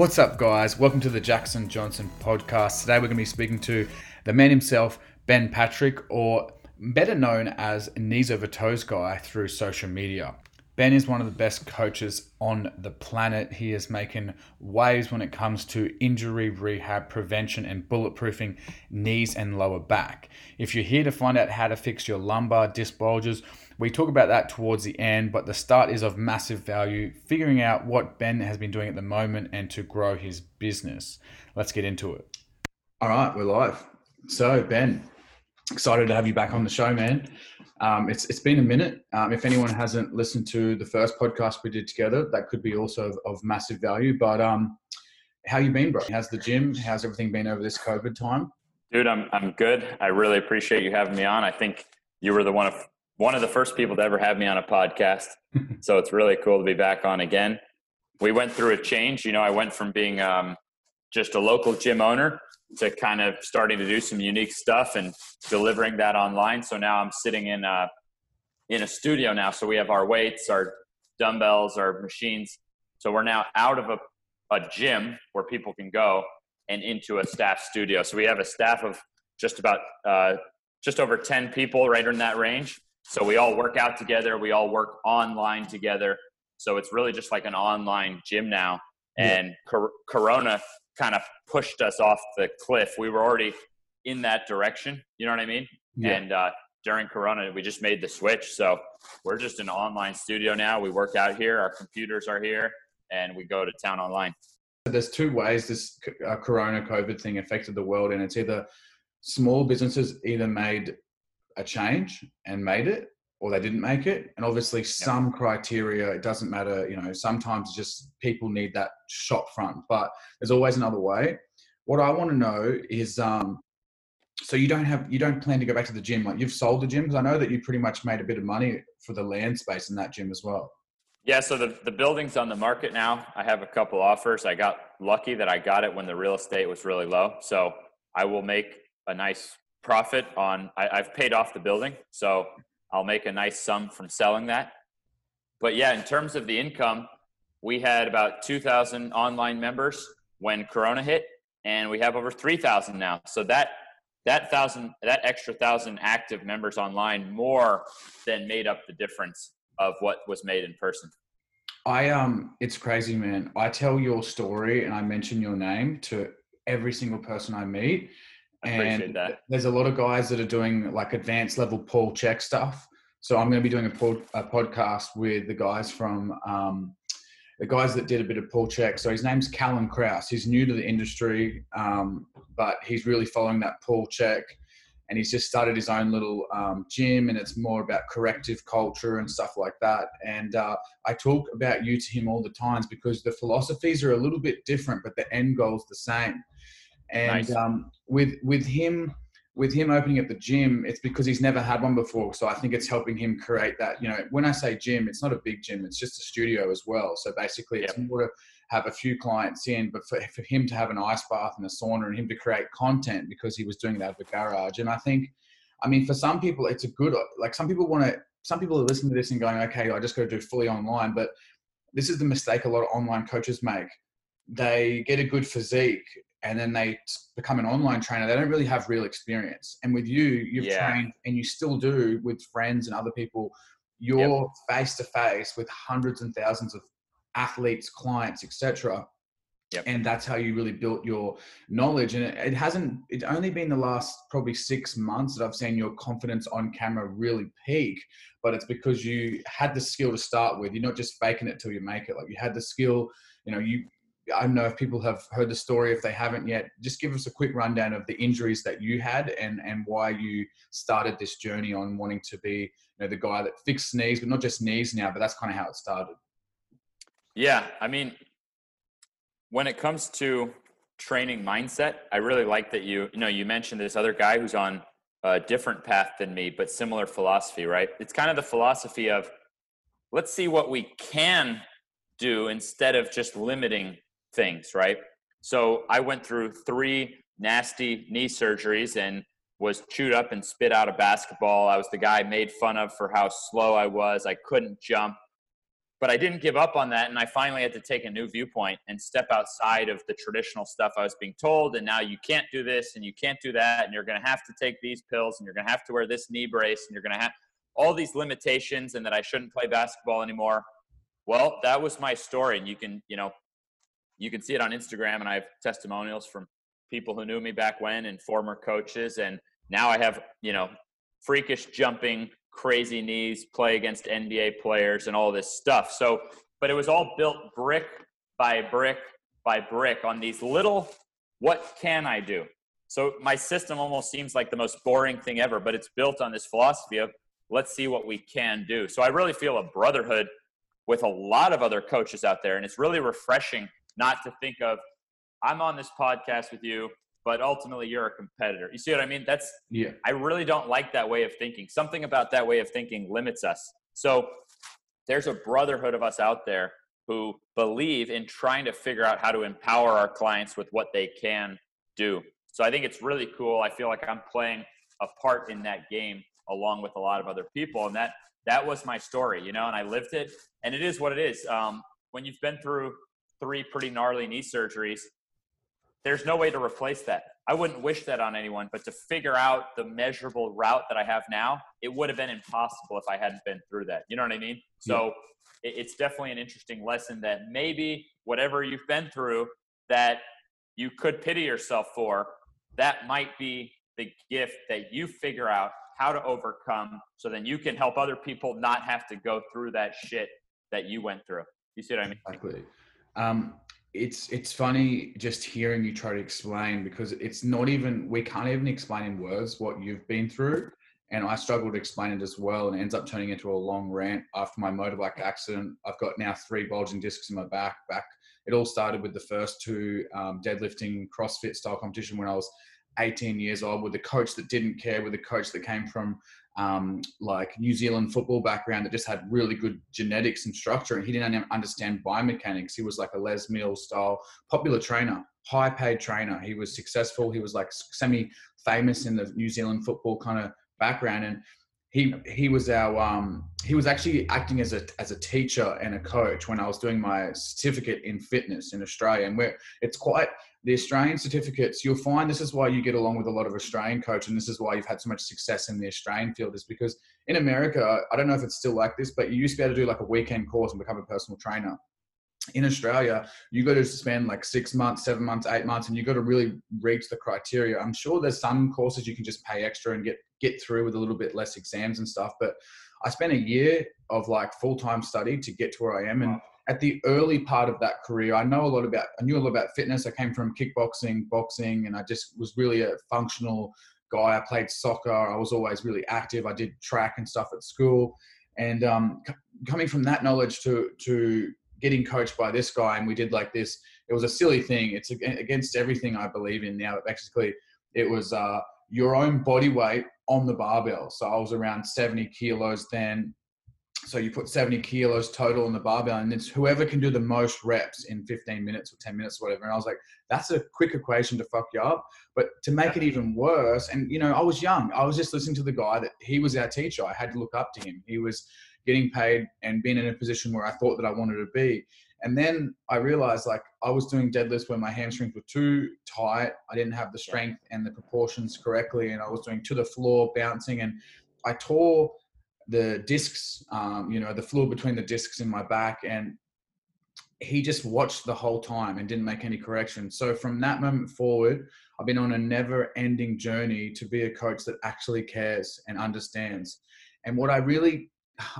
What's up, guys? Welcome to the Jackson Johnson podcast. Today, we're going to be speaking to the man himself, Ben Patrick, or better known as Knees Over Toes Guy through social media. Ben is one of the best coaches on the planet. He is making waves when it comes to injury rehab, prevention, and bulletproofing knees and lower back. If you're here to find out how to fix your lumbar disc bulges, we talk about that towards the end, but the start is of massive value, figuring out what Ben has been doing at the moment and to grow his business. Let's get into it. All right, we're live. So, Ben, excited to have you back on the show, man. Um, it's it's been a minute. Um, if anyone hasn't listened to the first podcast we did together, that could be also of, of massive value. But um, how you been, bro? How's the gym? How's everything been over this COVID time? Dude, I'm I'm good. I really appreciate you having me on. I think you were the one of one of the first people to ever have me on a podcast. so it's really cool to be back on again. We went through a change. You know, I went from being um, just a local gym owner to kind of starting to do some unique stuff and delivering that online. So now I'm sitting in a in a studio now. So we have our weights, our dumbbells, our machines. So we're now out of a, a gym where people can go and into a staff studio. So we have a staff of just about uh, just over 10 people right in that range. So we all work out together. We all work online together. So it's really just like an online gym now. And yeah. cor- Corona kind of pushed us off the cliff. We were already in that direction. You know what I mean? Yeah. And uh, during Corona, we just made the switch. So we're just an online studio now. We work out here. Our computers are here, and we go to town online. So There's two ways this uh, Corona COVID thing affected the world, and it's either small businesses either made a change and made it, or they didn't make it. And obviously, some criteria, it doesn't matter, you know, sometimes just people need that shop front, but there's always another way. What I want to know is, um, so you don't have, you don't plan to go back to the gym, like you've sold the gym? Because I know that you pretty much made a bit of money for the land space in that gym as well. Yeah, so the, the building's on the market now. I have a couple offers. I got lucky that I got it when the real estate was really low. So I will make a nice profit on, I, I've paid off the building. So I'll make a nice sum from selling that. But yeah, in terms of the income, we had about 2,000 online members when Corona hit, and we have over 3,000 now. So that that thousand, that extra thousand active members online, more than made up the difference of what was made in person. I um, it's crazy, man. I tell your story and I mention your name to every single person I meet, and there's a lot of guys that are doing like advanced level Paul Chek stuff. So I'm going to be doing a, pod, a podcast with the guys from um, the guys that did a bit of Paul Chek. So his name's Callum Kraus. He's new to the industry, um, but he's really following that Paul Chek. And he's just started his own little um, gym, and it's more about corrective culture and stuff like that. And uh, I talk about you to him all the times because the philosophies are a little bit different, but the end goal's the same. And nice. um, with with him with him opening up the gym, it's because he's never had one before. So I think it's helping him create that. You know, when I say gym, it's not a big gym; it's just a studio as well. So basically, it's more to have a few clients in, but for, for him to have an ice bath and a sauna, and him to create content because he was doing that at the garage. And I think, I mean, for some people, it's a good. Like some people want to. Some people are listening to this and going, "Okay, I just got to do fully online," but this is the mistake a lot of online coaches make. They get a good physique and then they become an online trainer, they don't really have real experience. And with you, you've yeah. trained and you still do with friends and other people. You're face to face with hundreds and thousands of athletes, clients, etc. Yep. And that's how you really built your knowledge. And it, it hasn't, it's only been the last probably six months that I've seen your confidence on camera really peak. But it's because you had the skill to start with. You're not just faking it till you make it. Like you had the skill, you know, you I don't know if people have heard the story. If they haven't yet, just give us a quick rundown of the injuries that you had and and why you started this journey on wanting to be you know the guy that fixed knees, but not just knees now. But that's kind of how it started. Yeah, I mean, when it comes to training mindset, I really like that you you know you mentioned this other guy who's on a different path than me, but similar philosophy. Right? It's kind of the philosophy of let's see what we can do instead of just limiting things, right? So I went through three nasty knee surgeries and was chewed up and spit out of basketball. I was the guy made fun of for how slow I was. I couldn't jump. but I didn't give up on that. And I finally had to take a new viewpoint and step outside of the traditional stuff I was being told. And now you can't do this and you can't do that. And you're going to have to take these pills and you're going to have to wear this knee brace and you're going to have all these limitations and that I shouldn't play basketball anymore. Well, that was my story. And you can, you know, you can see it on Instagram and I have testimonials from people who knew me back when and former coaches. And now I have, you know, freakish jumping, crazy knees, play against NBA players and all this stuff. So, but it was all built brick by brick by brick on these little, what can I do? So my system almost seems like the most boring thing ever, but it's built on this philosophy of let's see what we can do. So I really feel a brotherhood with a lot of other coaches out there. And it's really refreshing not to think of, I'm on this podcast with you but ultimately you're a competitor. You see what I mean? That's yeah. I really don't like that way of thinking. Something about that way of thinking limits us. So there's a brotherhood of us out there who believe in trying to figure out how to empower our clients with what they can do. So I think it's really cool. I feel like I'm playing a part in that game along with a lot of other people, and that that was my story, you know. And I lived it, and it is what it is. Um, when you've been through three pretty gnarly knee surgeries, there's no way to replace that. I wouldn't wish that on anyone, but to figure out the measurable route that I have now, it would have been impossible if I hadn't been through that. You know what I mean? So yeah. it's definitely an interesting lesson that maybe whatever you've been through that you could pity yourself for, that might be the gift that you figure out how to overcome so then you can help other people not have to go through that shit that you went through. You see what I mean? Exactly. Um, it's it's funny just hearing you try to explain because it's not even we can't even explain in words what you've been through. And i struggle to explain it as well and it ends up turning into a long rant after my motorbike accident. I've got now three bulging discs in my back back. It all started with the first two um, deadlifting crossfit style competition when i was 18 years old with a coach that didn't care with a coach that came from um, like New Zealand football background that just had really good genetics and structure, and he didn't understand biomechanics. He was like a Les Mills style popular trainer, high paid trainer. He was successful. He was like semi famous in the New Zealand football kind of background, and he he was our um, he was actually acting as a as a teacher and a coach when I was doing my certificate in fitness in Australia, and where it's quite the Australian certificates, you'll find this is why you get along with a lot of Australian coaches, and this is why you've had so much success in the Australian field, is because in America, I don't know if it's still like this, but you used to be able to do like a weekend course and become a personal trainer. In Australia, you got to spend like six months, seven months, eight months, and you got to really reach the criteria. I'm sure there's some courses you can just pay extra and get get through with a little bit less exams and stuff, but I spent a year of like full time study to get to where I am, and at the early part of that career, I know a lot about, I knew a lot about fitness. I came from kickboxing, boxing, and I just was really a functional guy. I played soccer. I was always really active. I did track and stuff at school. And um, c- coming from that knowledge to, to getting coached by this guy, and we did like this, it was a silly thing. It's against everything I believe in now. Basically, it was uh, your own body weight on the barbell. So I was around 70 kilos then so you put 70 kilos total on the barbell and it's whoever can do the most reps in 15 minutes or 10 minutes or whatever. And i was like that's a quick equation to fuck you up. But to make it even worse and you know i was young. I was just listening to the guy that he was our teacher. I had to look up to him. He was getting paid and being in a position where i thought that i wanted to be. And then i realized like i was doing deadlifts where my hamstrings were too tight. I didn't have the strength and the proportions correctly and i was doing to the floor bouncing. And i tore the discs, um, you know, the fluid between the discs in my back. And he just watched the whole time and didn't make any corrections. So from that moment forward, I've been on a never ending journey to be a coach that actually cares and understands. And what I really,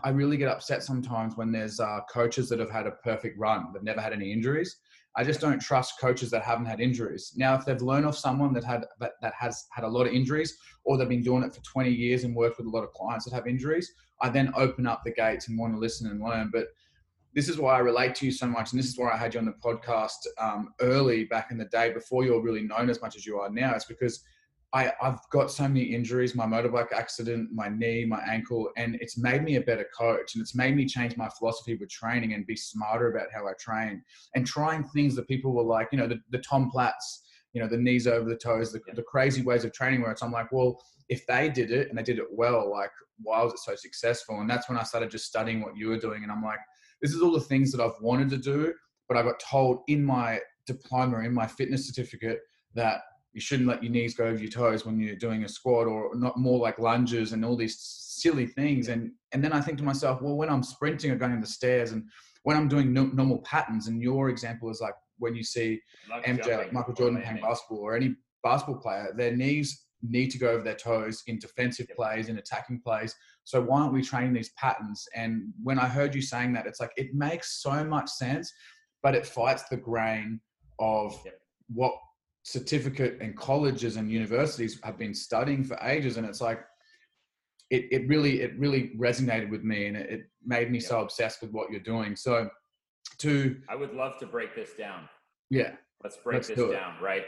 I really get upset sometimes when there's uh, coaches that have had a perfect run, they've never had any injuries. I just don't trust coaches that haven't had injuries. Now, if they've learned off someone that had that, that has had a lot of injuries, or they've been doing it for 20 years and worked with a lot of clients that have injuries, I then open up the gates and want to listen and learn. But this is why I relate to you so much, and this is why I had you on the podcast um, early back in the day before you're really known as much as you are now. It's because I, I've got so many injuries, my motorbike accident, my knee, my ankle, and it's made me a better coach and it's made me change my philosophy with training and be smarter about how I train and trying things that people were like, you know, the, the Tom Platz, you know, the knees over the toes, the, the crazy ways of training where it's, I'm like, well, if they did it and they did it well, like, why was it so successful? And that's when I started just studying what you were doing. And I'm like, this is all the things that I've wanted to do, but I got told in my diploma, in my fitness certificate, that you shouldn't let your knees go over your toes when you're doing a squat or not more like lunges and all these silly things. And, and then I think to myself, well, when I'm sprinting or going up the stairs and when I'm doing no, normal patterns, and your example is like when you see MJ, like Michael Jordan playing basketball or any basketball player, their knees need to go over their toes in defensive plays, in attacking plays. So why aren't we training these patterns? And when I heard you saying that, it's like it makes so much sense, but it fights the grain of what certificate and colleges and universities have been studying for ages. And it's like it, it really it really resonated with me and it, it made me so obsessed with what you're doing. So to I would love to break this down. Yeah. Let's break let's this down, right?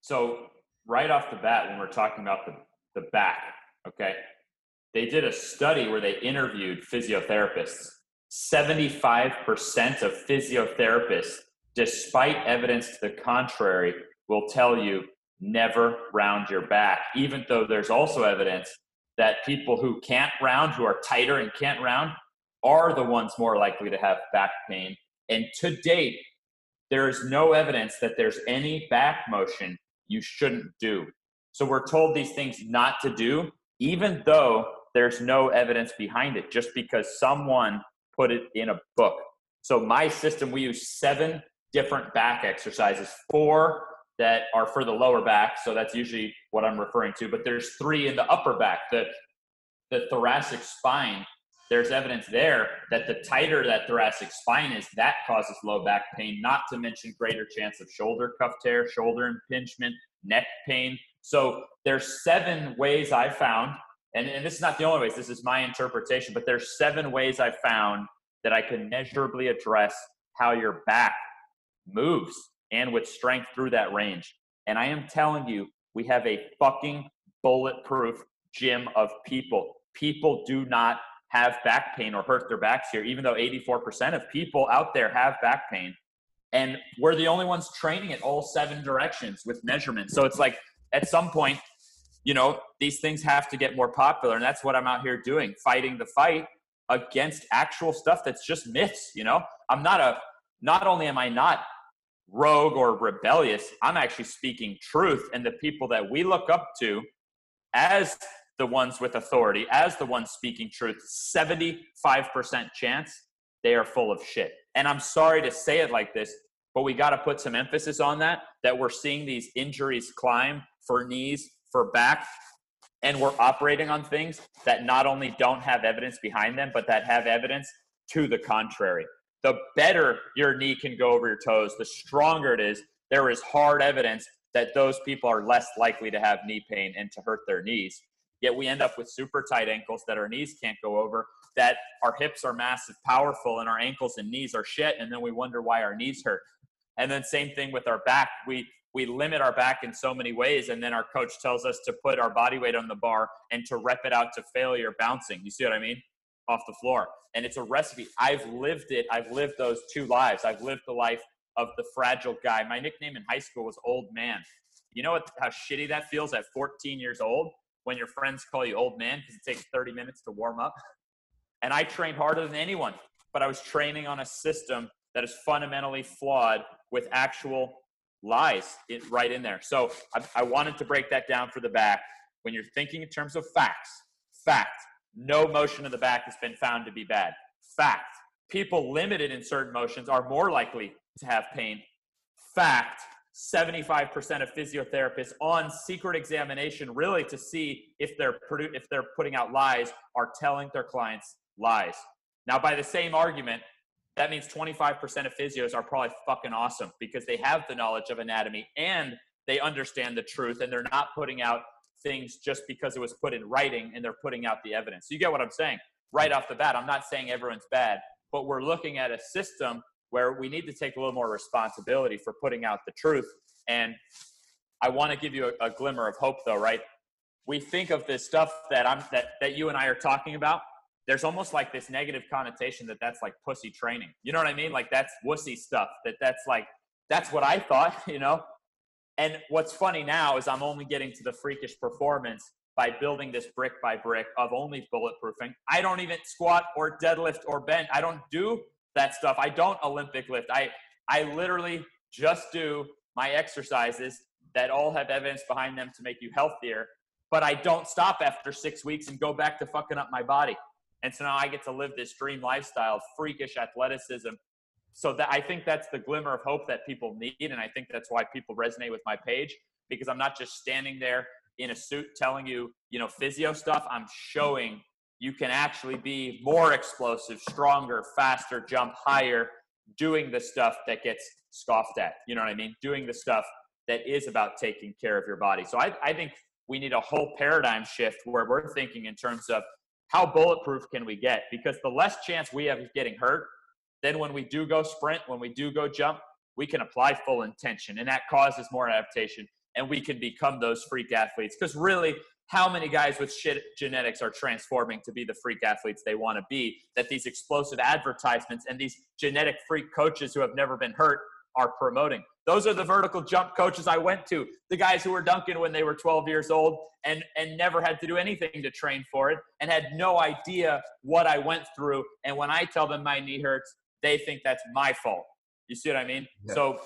So right off the bat, when we're talking about the, the back, okay, they did a study where they interviewed physiotherapists. 75% of physiotherapists, despite evidence to the contrary, will tell you never round your back, even though there's also evidence that people who can't round, who are tighter and can't round, are the ones more likely to have back pain. And to date, there is no evidence that there's any back motion you shouldn't do. So we're told these things not to do, even though there's no evidence behind it, just because someone put it in a book. So my system, we use seven different back exercises, four that are for the lower back. So that's usually what I'm referring to. But there's three in the upper back, the the thoracic spine. There's evidence there that the tighter that thoracic spine is, that causes low back pain, not to mention greater chance of shoulder cuff tear, shoulder impingement, neck pain. So there's seven ways I found, and, and this is not the only ways, this is my interpretation, but there's seven ways I found that I can measurably address how your back moves and with strength through that range. And I am telling you, we have a fucking bulletproof gym of people. People do not have back pain or hurt their backs here, even though 84% of people out there have back pain. And we're the only ones training it all seven directions with measurements. So it's like at some point, you know, these things have to get more popular. And that's what I'm out here doing, fighting the fight against actual stuff that's just myths. You know, I'm not a, not only am I not rogue or rebellious. I'm actually speaking truth. And the people that we look up to as the ones with authority, as the ones speaking truth, 75% chance they are full of shit. And I'm sorry to say it like this, but we got to put some emphasis on that, that we're seeing these injuries climb for knees, for back, and we're operating on things that not only don't have evidence behind them, but that have evidence to the contrary the better your knee can go over your toes, the stronger it is. There is hard evidence that those people are less likely to have knee pain and to hurt their knees. Yet we end up with super tight ankles that our knees can't go over, that our hips are massive, powerful, and our ankles and knees are shit. And then we wonder why our knees hurt. And then same thing with our back. We we limit our back in so many ways, and then our coach tells us to put our body weight on the bar and to rep it out to failure bouncing. You see what I mean? Off the floor and it's a recipe. I've lived it. I've lived those two lives. I've lived the life of the fragile guy. My nickname in high school was Old Man. You know what, how shitty that feels at 14 years old when your friends call you Old Man because it takes 30 minutes to warm up? And I trained harder than anyone, but I was training on a system that is fundamentally flawed with actual lies right in there. So I, I wanted to break that down for the back. When you're thinking in terms of facts, fact, no motion of the back has been found to be bad. Fact. People limited in certain motions are more likely to have pain. Fact. 75% of physiotherapists on secret examination really to see if they're produ- if they're putting out lies are telling their clients lies. Now by the same argument, that means 25% of physios are probably fucking awesome because they have the knowledge of anatomy and they understand the truth and they're not putting out things just because it was put in writing and they're putting out the evidence. So you get what I'm saying? Right off the bat, I'm not saying everyone's bad, but we're looking at a system where we need to take a little more responsibility for putting out the truth. And I want to give you a, a glimmer of hope though, right? We think of this stuff that I'm that that you and I are talking about. There's almost like this negative connotation that that's like pussy training. You know what I mean? Like that's wussy stuff. That that's like that's what I thought, you know. And what's funny now is I'm only getting to the freakish performance by building this brick by brick of only bulletproofing. I don't even squat or deadlift or bend. I don't do that stuff. I don't Olympic lift. I I literally just do my exercises that all have evidence behind them to make you healthier. But I don't stop after six weeks and go back to fucking up my body. And so now I get to live this dream lifestyle, freakish athleticism. So that I think that's the glimmer of hope that people need, and I think that's why people resonate with my page because I'm not just standing there in a suit telling you, you know, physio stuff. I'm showing you can actually be more explosive, stronger, faster, jump higher, doing the stuff that gets scoffed at. You know what I mean? Doing the stuff that is about taking care of your body. So I, I think we need a whole paradigm shift where we're thinking in terms of how bulletproof can we get? Because the less chance we have of getting hurt, then when we do go sprint, when we do go jump, we can apply full intention and that causes more adaptation and we can become those freak athletes. Because really, how many guys with shit genetics are transforming to be the freak athletes they want to be that these explosive advertisements and these genetic freak coaches who have never been hurt are promoting. Those are the vertical jump coaches I went to. The guys who were dunking when they were 12 years old and and never had to do anything to train for it and had no idea what I went through and when I tell them my knee hurts, they think that's my fault. You see what I mean? Yeah. So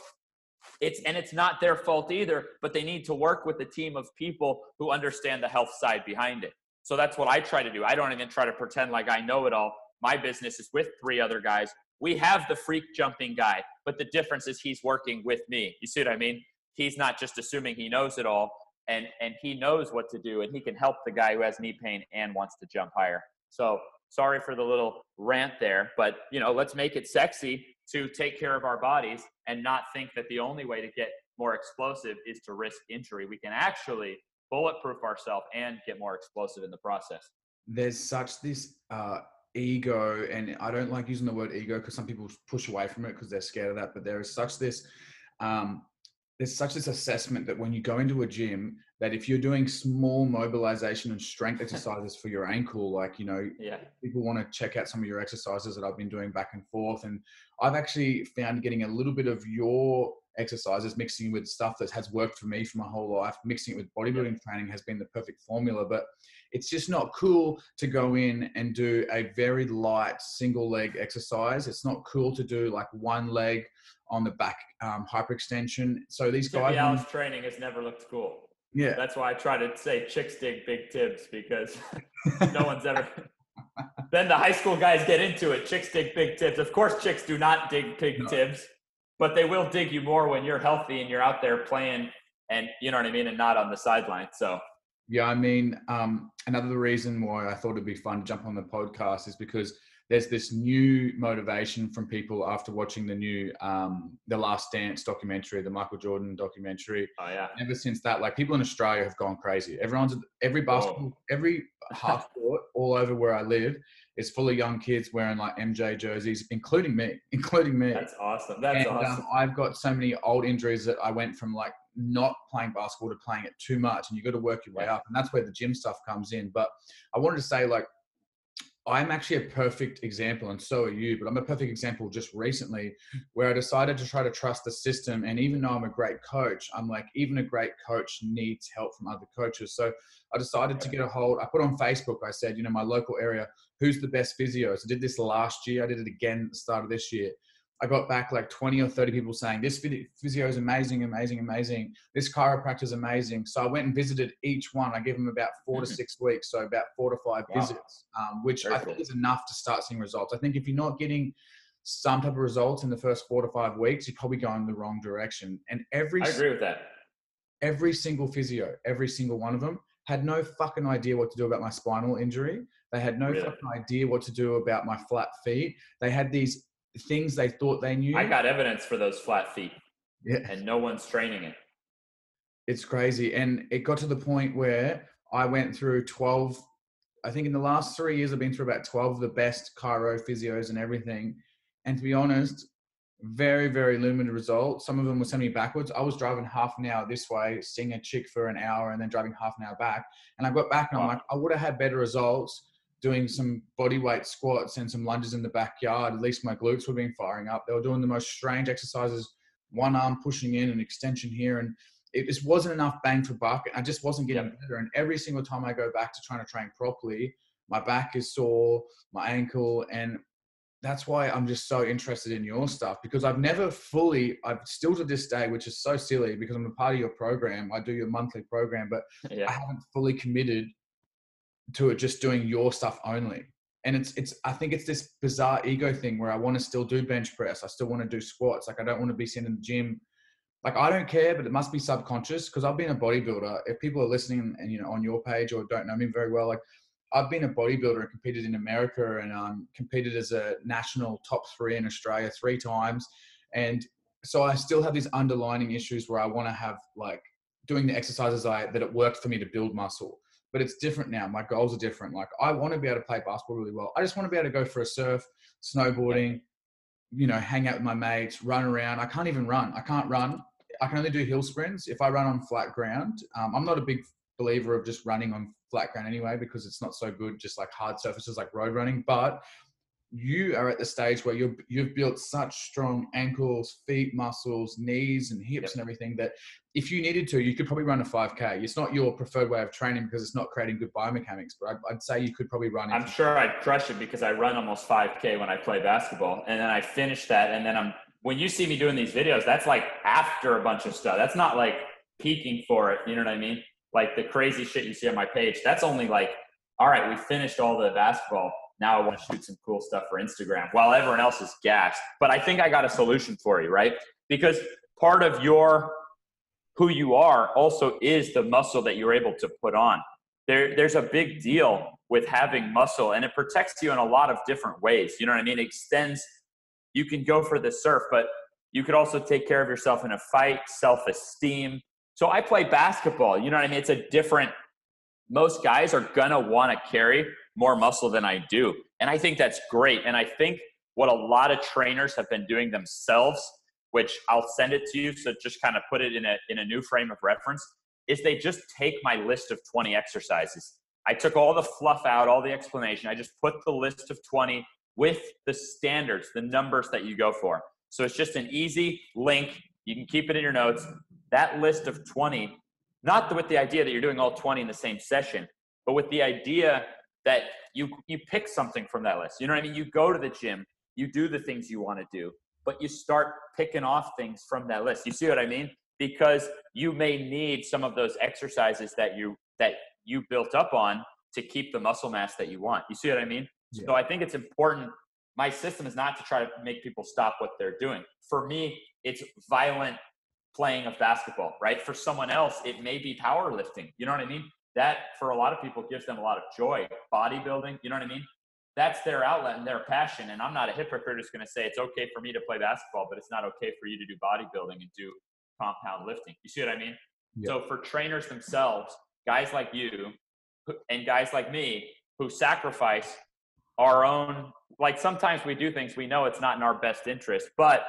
it's and it's not their fault either, but they need to work with a team of people who understand the health side behind it. So that's what I try to do. I don't even try to pretend like I know it all. My business is with three other guys. We have the freak jumping guy, but the difference is he's working with me. You see what I mean? He's not just assuming he knows it all and and he knows what to do and he can help the guy who has knee pain and wants to jump higher. So sorry for the little rant there, but you know, let's make it sexy to take care of our bodies and not think that the only way to get more explosive is to risk injury. We can actually bulletproof ourselves and get more explosive in the process. There's such this uh, ego, and I don't like using the word ego because some people push away from it because they're scared of that. But there is such this um, there's such this assessment that when you go into a gym that if you're doing small mobilization and strength exercises for your ankle like you know yeah. people want to check out some of your exercises that i've been doing back and forth and i've actually found getting a little bit of your exercises mixing with stuff that has worked for me for my whole life mixing it with bodybuilding yeah. training has been the perfect formula but it's just not cool to go in and do a very light single leg exercise it's not cool to do like one leg on the back um, hyperextension. So these guys. Hours training has never looked cool. Yeah. That's why I try to say chicks dig big tibs because no one's ever. then the high school guys get into it. Chicks dig big tibs. Of course, chicks do not dig big no. tibs, but they will dig you more when you're healthy and you're out there playing and you know what I mean, and not on the sideline. So. Yeah, I mean, um, another reason why I thought it'd be fun to jump on the podcast is because there's this new motivation from people after watching the new um, the last dance documentary the michael jordan documentary. Oh yeah. Ever since that like people in australia have gone crazy. Everyone's every basketball every half court all over where i live is full of young kids wearing like mj jerseys including me including me. That's awesome. That's and, um, awesome. Um, i've got so many old injuries that i went from like not playing basketball to playing it too much and you got to work your way up and that's where the gym stuff comes in. But i wanted to say like I'm actually a perfect example, and so are you, but I'm a perfect example just recently where I decided to try to trust the system. And even though I'm a great coach, I'm like, even a great coach needs help from other coaches. So I decided to get a hold. I put on Facebook, I said, you know, my local area, who's the best physios? I did this last year. I did it again at the start of this year. I got back like 20 or 30 people saying, This physio is amazing, amazing, amazing. This chiropractor is amazing. So I went and visited each one. I gave them about 4 mm-hmm. to six weeks, so about four to five wow. visits, um, which Very I cool. think is enough to start seeing results. I think if you're not getting some type of results in the first four to five weeks, you're probably going the wrong direction. And every I agree with that. Every single physio, every single one of them had no fucking idea what to do about my spinal injury. They had no really? fucking idea what to do about my flat feet. They had these things they thought they knew. I got evidence for those flat feet. Yeah. And no one's training it. It's crazy. And it got to the point where I went through 12, I think in the last three years, I've been through about 12 of the best chiro physios and everything. And to be honest, very, very limited results. Some of them were sending me backwards. I was driving half an hour this way, seeing a chick for an hour, and then driving half an hour back. And I got back and I'm like, I would have had better results doing some body weight squats and some lunges in the backyard, at least my glutes were being firing up. They were doing the most strange exercises, one arm pushing in, and extension here. And it just wasn't enough bang for buck. I just wasn't getting better. And every single time I go back to trying to train properly, my back is sore, my ankle, and that's why I'm just so interested in your stuff because I've never fully, I've still to this day, which is so silly because I'm a part of your program. I do your monthly program, but yeah. I haven't fully committed to just doing your stuff only. And it's, it's, I think it's this bizarre ego thing where I want to still do bench press. I still want to do squats. Like I don't want to be sitting in the gym. Like I don't care, but it must be subconscious because I've been a bodybuilder. If people are listening and, you know, on your page or don't know me very well, like I've been a bodybuilder and competed in America and um, competed as a national top three in Australia three times. And so I still have these underlining issues where I want to have like doing the exercises I that it worked for me to build muscle. But it's different now. My goals are different. Like I want to be able to play basketball really well. I just want to be able to go for a surf, snowboarding, you know, hang out with my mates, run around. I can't even run. I can't run. I can only do hill sprints if I run on flat ground. Um, I'm not a big believer of just running on flat ground anyway because it's not so good just like hard surfaces like road running but you are at the stage where you've you've built such strong ankles, feet muscles, knees and hips yep. and everything that if you needed to, you could probably run a 5K. It's not your preferred way of training because it's not creating good biomechanics, but I'd, I'd say you could probably run. I'm sure I'd crush it because I run almost 5K when I play basketball, and then I finish that, and then I'm when you see me doing these videos, that's like after a bunch of stuff. That's not like peaking for it. You know what I mean? like the crazy shit you see on my page, that's only like, all right, we finished all the basketball. Now I want to shoot some cool stuff for Instagram while everyone else is gassed. But I think I got a solution for you, right? Because part of your who you are also is the muscle that you're able to put on. There, there's a big deal with having muscle and it protects you in a lot of different ways. You know what I mean? It extends, you can go for the surf, but you could also take care of yourself in a fight, self esteem, so I play basketball. You know what I mean? It's a different, most guys are want to carry more muscle than I do. And I think that's great. And I think what a lot of trainers have been doing themselves, which I'll send it to you. So just kind of put it in a, in a new frame of reference, is they just take my list of 20 exercises. I took all the fluff out, all the explanation. I just put the list of 20 with the standards, the numbers that you go for. So it's just an easy link. You can keep it in your notes that list of 20, not with the idea that you're doing all 20 in the same session, but with the idea that you you pick something from that list. You know what I mean? You go to the gym, you do the things you want to do, but you start picking off things from that list. You see what I mean? Because you may need some of those exercises that you that you built up on to keep the muscle mass that you want. You see what I mean? Yeah. So I think it's important. My system is not to try to make people stop what they're doing. For me, it's violent playing of basketball, right? For someone else, it may be powerlifting. You know what I mean? That for a lot of people gives them a lot of joy. Bodybuilding, you know what I mean? That's their outlet and their passion. And I'm not a hypocrite who's going to say it's okay for me to play basketball, but it's not okay for you to do bodybuilding and do compound lifting. You see what I mean? So for trainers themselves, guys like you and guys like me who sacrifice our own, like sometimes we do things we know it's not in our best interest, but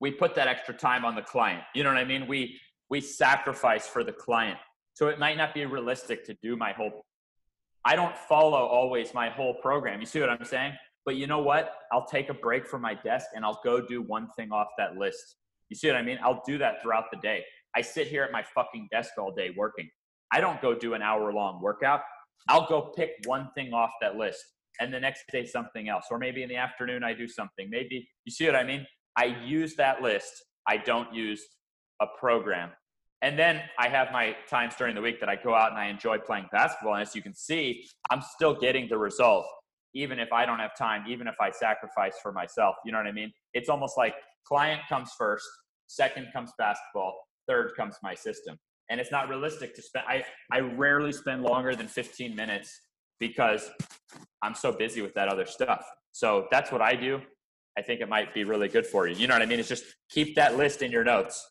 we put that extra time on the client. You know what I mean? We we sacrifice for the client. So it might not be realistic to do my whole I don't follow always my whole program. You see what I'm saying? But you know what? I'll take a break from my desk and I'll go do one thing off that list. You see what I mean? I'll do that throughout the day. I sit here at my fucking desk all day working. I don't go do an hour long workout. I'll go pick one thing off that list and the next day something else. Or maybe in the afternoon I do something. Maybe you see what I mean? I use that list. I don't use a program. And then I have my times during the week that I go out and I enjoy playing basketball. And as you can see, I'm still getting the result, even if I don't have time, even if I sacrifice for myself. You know what I mean? It's almost like client comes first, second comes basketball, third comes my system. And it's not realistic to spend, I, I rarely spend longer than 15 minutes because I'm so busy with that other stuff. So that's what I do. I think it might be really good for you. You know what I mean? It's just keep that list in your notes.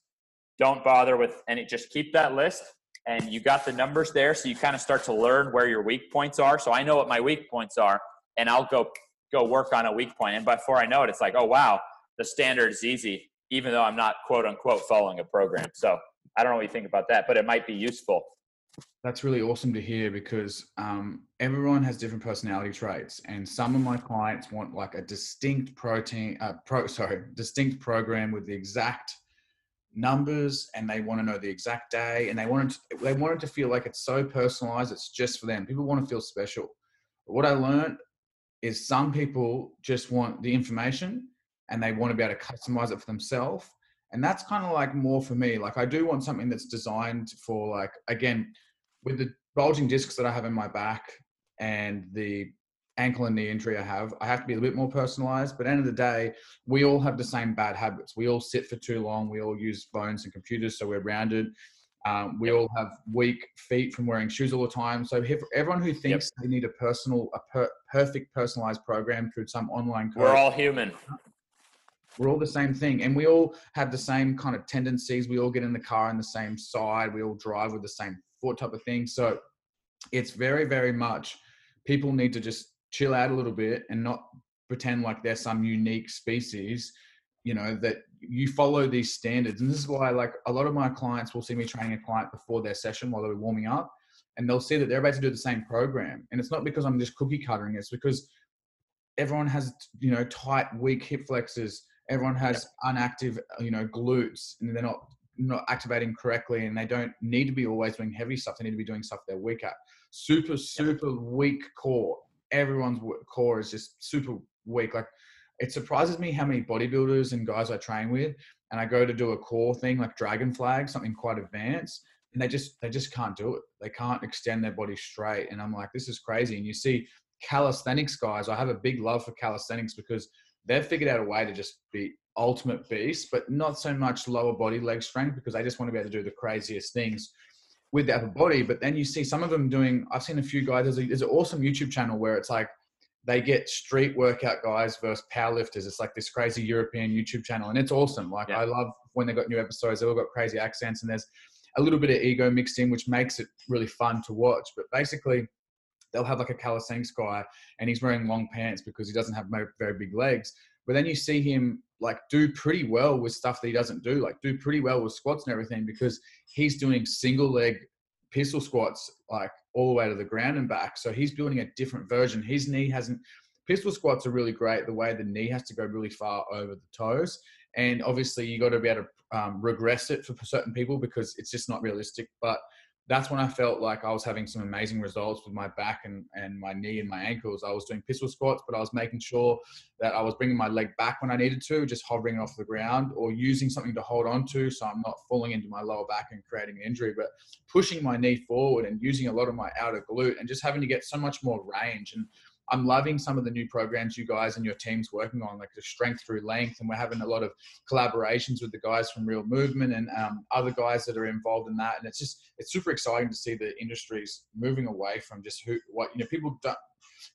Don't bother with any, just keep that list and you got the numbers there. So you kind of start to learn where your weak points are. So I know what my weak points are and I'll go, go work on a weak point. And before I know it, it's like, oh, wow, the standard is easy, even though I'm not quote unquote following a program. So I don't know what you think about that, but it might be useful that's really awesome to hear because um, everyone has different personality traits, and some of my clients want like a distinct protein, uh, pro, sorry, distinct program with the exact numbers and they want to know the exact day and they want to, they wanted to feel like it's so personalized. It's just for them. People want to feel special. But what I learned is some people just want the information and they want to be able to customize it for themselves. And that's kind of like more for me. Like I do want something that's designed for like, again, with the bulging discs that I have in my back and the ankle and knee injury I have, I have to be a bit more personalized. But end of the day, we all have the same bad habits. We all sit for too long. We all use phones and computers, so we're rounded. Um, we all have weak feet from wearing shoes all the time. So everyone who thinks yep. they need a personal, a per, perfect personalized program through some online course, we're all human. We're all the same thing, and we all have the same kind of tendencies. We all get in the car on the same side. We all drive with the same foot type of thing. So it's very, very much people need to just chill out a little bit and not pretend like they're some unique species you know that you follow these standards. And this is why like a lot of my clients will see me training a client before their session while they're warming up and they'll see that they're about to do the same program. And it's not because i'm just cookie cuttering it's because everyone has you know tight weak hip flexors. Everyone has unactive uh, you know glutes and they're not not activating correctly and they don't need to be always doing heavy stuff they need to be doing stuff they're weak at super super weak core everyone's core is just super weak. Like it surprises me how many bodybuilders and guys I train with, and I go to do a core thing like dragon flag, something quite advanced, and they just they just can't do it. They can't extend their body straight, and I'm like, this is crazy. And you see calisthenics guys. I have a big love for calisthenics because they've figured out a way to just be ultimate beasts, but not so much lower body leg strength because they just want to be able to do the craziest things with the upper body. But then you see some of them doing. I've seen a few guys. There's, a, there's an awesome YouTube channel where it's like they get street workout guys versus powerlifters. It's like this crazy European YouTube channel, and it's awesome. Like yeah. I love when they got new episodes. They've all got crazy accents, and there's a little bit of ego mixed in, which makes it really fun to watch. But basically, they'll have like a calisthenics guy, and he's wearing long pants because he doesn't have very big legs. But then you see him like do pretty well with stuff that he doesn't do, like do pretty well with squats and everything because he's doing single leg pistol squats like all the way to the ground and back. So he's building a different version. His knee hasn't pistol squats are really great the way the knee has to go really far over the toes and obviously you got to be able to um, regress it for certain people because it's just not realistic but that's when I felt like I was having some amazing results with my back and, and my knee and my ankles. I was doing pistol squats, but I was making sure that I was bringing my leg back when I needed to, just hovering off the ground or using something to hold on to so I'm not falling into my lower back and creating an injury, but pushing my knee forward and using a lot of my outer glute and just having to get so much more range. And I'm loving some of the new programs you guys and your team's working on, like the strength through length. And we're having a lot of collaborations with the guys from Real Movement and um, other guys that are involved in that. And it's just, it's super exciting to see the industries moving away from just who, what, you know, people don't,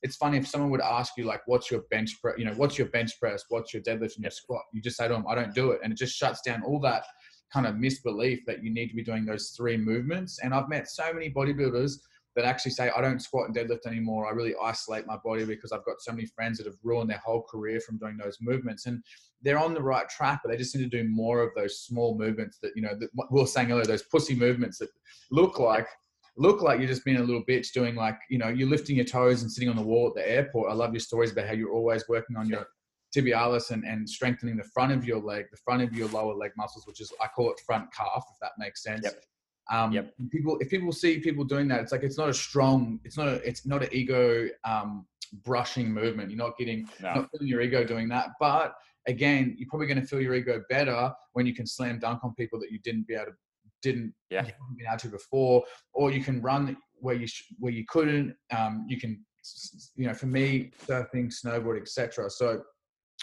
it's funny if someone would ask you like, what's your bench press, you know, what's your bench press, what's your deadlift and your squat? You just say to them, I don't do it. And it just shuts down all that kind of misbelief that you need to be doing those three movements. And I've met so many bodybuilders that actually say I don't squat and deadlift anymore. I really isolate my body because I've got so many friends that have ruined their whole career from doing those movements. And they're on the right track, but they just need to do more of those small movements that you know that we were saying earlier, those pussy movements that look like look like you're just being a little bitch doing like you know you're lifting your toes and sitting on the wall at the airport. I love your stories about how you're always working on your tibialis and, and strengthening the front of your leg, the front of your lower leg muscles, which is I call it front calf, if that makes sense. Yep. Um, yep. People, if people see people doing that, it's like it's not a strong, it's not a, it's not an ego um, brushing movement. You're not getting, no. not feeling your ego doing that. But again, you're probably going to feel your ego better when you can slam dunk on people that you didn't be able to, didn't yeah. been able to before, or you can run where you sh- where you couldn't. Um, you can, you know, for me, surfing, snowboard, etc. So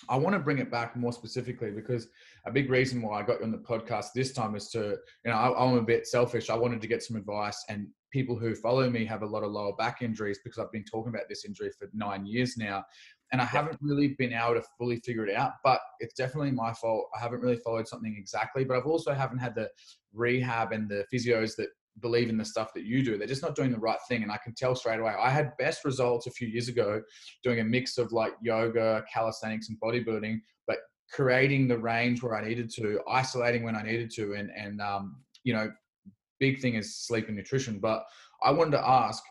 I want to bring it back more specifically because a big reason why I got you on the podcast this time is to, you know, I, am a bit selfish. I wanted to get some advice, and people who follow me have a lot of lower back injuries because I've been talking about this injury for nine years now, and I haven't really been able to fully figure it out. But it's definitely my fault. I haven't really followed something exactly, but I've also haven't had the rehab and the physios that believe in the stuff that you do. They're just not doing the right thing. And I can tell straight away. I had best results a few years ago doing a mix of like yoga, calisthenics, and bodybuilding, but creating the range where I needed to, isolating when I needed to, and and um, you know, big thing is sleep and nutrition. But I wanted to ask.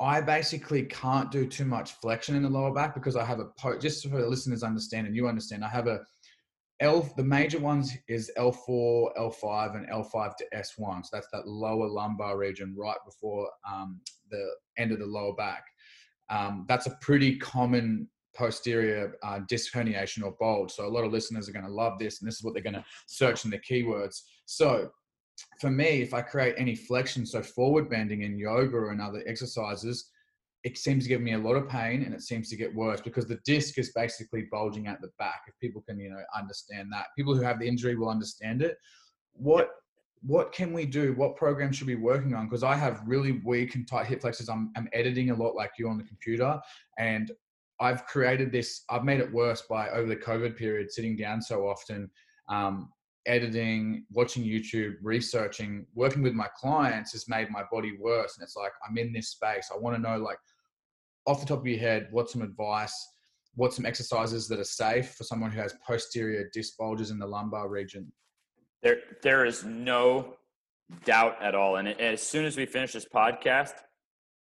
I basically can't do too much flexion in the lower back because I have a po- just for the listeners understand and you understand. I have a L the major ones is L4, L5, and L5 to S1. So that's that lower lumbar region right before um, the end of the lower back. Um, that's a pretty common posterior uh, disc herniation or bulge. So a lot of listeners are going to love this, and this is what they're going to search in the keywords. So for me, if I create any flexion, so forward bending in yoga and other exercises, it seems to give me a lot of pain and it seems to get worse because the disc is basically bulging at the back. If people can, you know, understand that, people who have the injury will understand it. What what can we do? What program should we be working on? Because I have really weak and tight hip flexors. I'm, I'm editing a lot like you on the computer, and I've created this. I've made it worse by over the COVID period, sitting down so often. Um, editing, watching YouTube, researching, working with my clients has made my body worse. And it's like, I'm in this space. I want to know, like, off the top of your head, what's some advice? What's some exercises that are safe for someone who has posterior disc bulges in the lumbar region? There, there is no doubt at all. And as soon as we finish this podcast,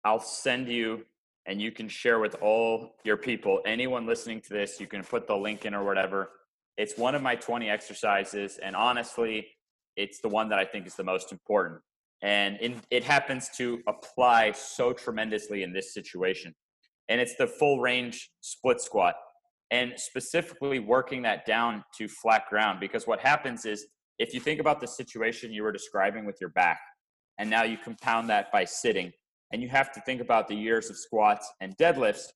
I'll send you and you can share with all your people, anyone listening to this, you can put the link in or whatever it's one of my 20 exercises, and honestly, it's the one that I think is the most important. And in, it happens to apply so tremendously in this situation. And it's the full range split squat, and specifically working that down to flat ground. Because what happens is, if you think about the situation you were describing with your back, and now you compound that by sitting, and you have to think about the years of squats and deadlifts,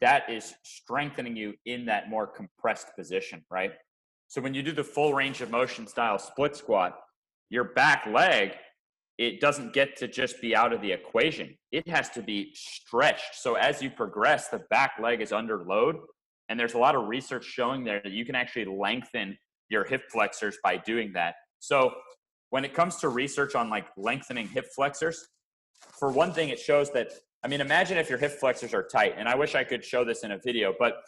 that is strengthening you in that more compressed position, right? So when you do the full range of motion style split squat, your back leg, it doesn't get to just be out of the equation. It has to be stretched. So as you progress, the back leg is under load. And there's a lot of research showing there that you can actually lengthen your hip flexors by doing that. So when it comes to research on like lengthening hip flexors, for one thing, it shows that I mean, imagine if your hip flexors are tight, and I wish I could show this in a video, but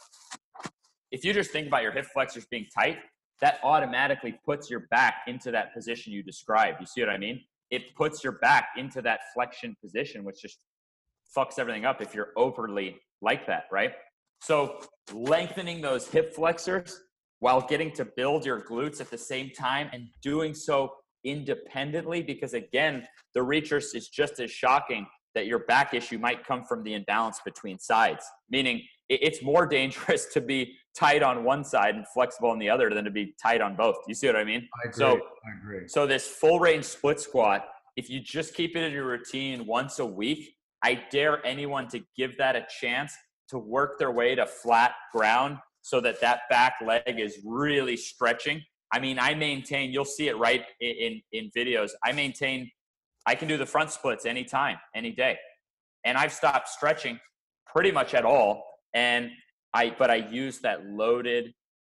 if you just think about your hip flexors being tight, that automatically puts your back into that position you described. You see what I mean? It puts your back into that flexion position, which just fucks everything up if you're overly like that, right? So, lengthening those hip flexors while getting to build your glutes at the same time and doing so independently, because again, the research is just as shocking that your back issue might come from the imbalance between sides, meaning it's more dangerous to be tight on one side and flexible on the other than to be tight on both. You see what I mean? I agree. So, I agree. So this full range split squat, if you just keep it in your routine once a week, I dare anyone to give that a chance to work their way to flat ground so that that back leg is really stretching. I mean, I maintain, you'll see it right in, in, in videos. I maintain I can do the front splits anytime, any day. And I've stopped stretching pretty much at all. And I, but I use that loaded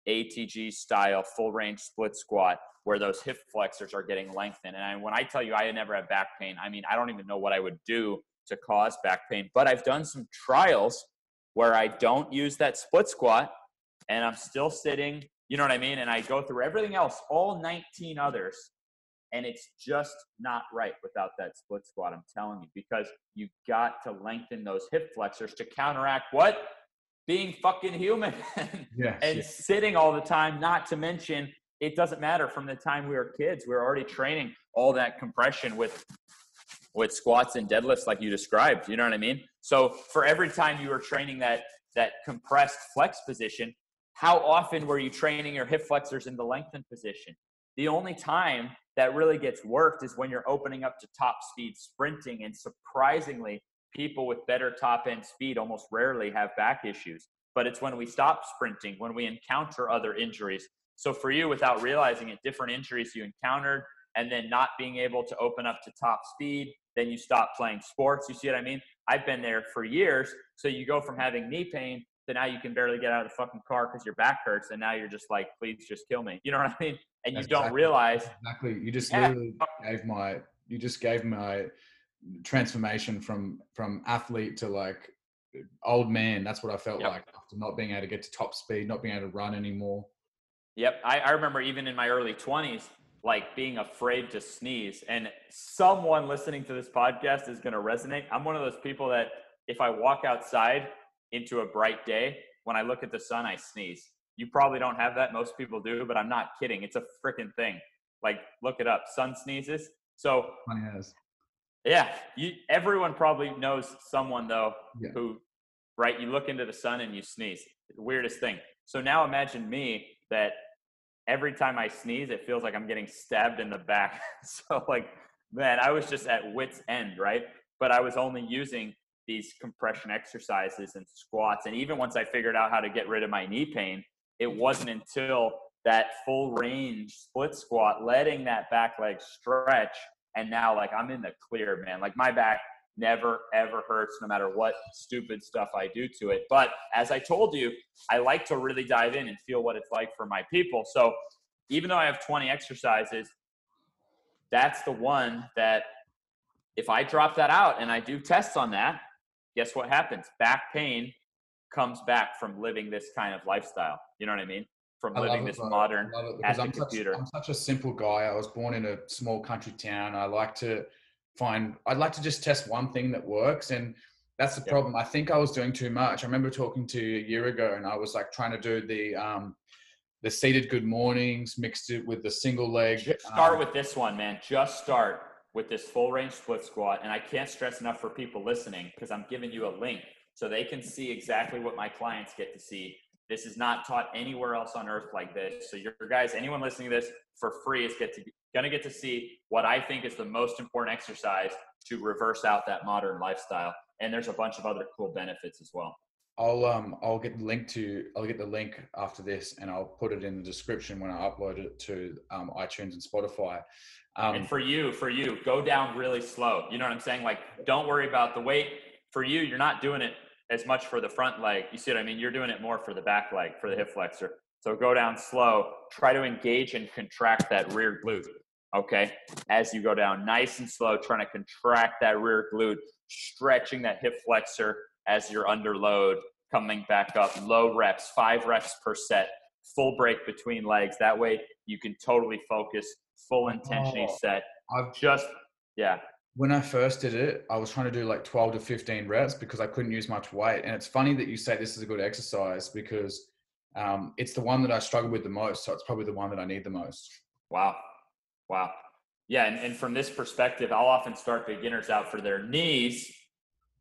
ATG style full range split squat where those hip flexors are getting lengthened. And I, when I tell you I never have back pain, I mean, I don't even know what I would do to cause back pain. But I've done some trials where I don't use that split squat and I'm still sitting, you know what I mean? And I go through everything else, all 19 others, and it's just not right without that split squat. I'm telling you, because you got to lengthen those hip flexors to counteract what? Being fucking human yes, and yes. sitting all the time. Not to mention, it doesn't matter from the time we were kids. We were already training all that compression with with squats and deadlifts, like you described. You know what I mean? So for every time you were training that that compressed flex position, how often were you training your hip flexors in the lengthened position? The only time that really gets worked is when you're opening up to top speed sprinting. And surprisingly, people with better top end speed almost rarely have back issues. But it's when we stop sprinting, when we encounter other injuries. So for you, without realizing it, different injuries you encountered, and then not being able to open up to top speed, then you stop playing sports. You see what I mean? I've been there for years. So you go from having knee pain to now you can barely get out of the fucking car because your back hurts, and now you're just like, please just kill me. You know what I mean? And That's you don't exactly, realize exactly. You just yeah. literally gave my you just gave my transformation from from athlete to like old man. That's what I felt yep. like after not being able to get to top speed, not being able to run anymore. Yep, I, I remember even in my early twenties, like being afraid to sneeze. And someone listening to this podcast is going to resonate. I'm one of those people that if I walk outside into a bright day, when I look at the sun, I sneeze. You probably don't have that. Most people do, but I'm not kidding. It's a freaking thing. Like, look it up. Sun sneezes. So, yeah, you, everyone probably knows someone though yeah. who, right? You look into the sun and you sneeze. Weirdest thing. So now imagine me that every time I sneeze, it feels like I'm getting stabbed in the back. so like, man, I was just at wit's end, right? But I was only using these compression exercises and squats. And even once I figured out how to get rid of my knee pain, it mm-hmm. wasn't until that full range split squat, letting that back leg stretch. And now, like, I'm in the clear, man. Like, my back never, ever hurts no matter what stupid stuff I do to it. But as I told you, I like to really dive in and feel what it's like for my people. So even though I have 20 exercises, that's the one that if I drop that out and I do tests on that, guess what happens? Back pain comes back from living this kind of lifestyle. You know what I mean? From living this modern at the I'm computer. Such, I'm such a simple guy. I was born in a small country town. I like to find. I'd like to just test one thing that works, and that's the yep. problem. I think I was doing too much. I remember talking to you a year ago, and I was like trying to do the um, the seated good mornings, mixed it with the single leg. Just start um, with this one, man. Just start with this full range split squat. And I can't stress enough for people listening because I'm giving you a link so they can see exactly what my clients get to see. This is not taught anywhere else on earth like this. So your guys, anyone listening to this for free is get to gonna get to see what I think is the most important exercise to reverse out that modern lifestyle. And there's a bunch of other cool benefits as well. I'll um I'll get the link to I'll get the link after this and I'll put it in the description when I upload it to um, iTunes and Spotify. Um, and for you, for you, go down really slow. You know what I'm saying? Like, don't worry about the weight. For you, you're not doing it as much for the front leg. You see what I mean? You're doing it more for the back leg, for the hip flexor. So go down slow. Try to engage and contract that rear glute. Okay. As you go down nice and slow, trying to contract that rear glute, stretching that hip flexor as you're under load, coming back up. Low reps, five reps per set, full break between legs. That way you can totally focus, full intensity oh, set. I've just, yeah. When I first did it, I was trying to do like 12 to 15 reps because I couldn't use much weight. And it's funny that you say this is a good exercise because um, it's the one that I struggle with the most. So it's probably the one that I need the most. Wow. Wow. Yeah. And, and from this perspective, I'll often start beginners out for their knees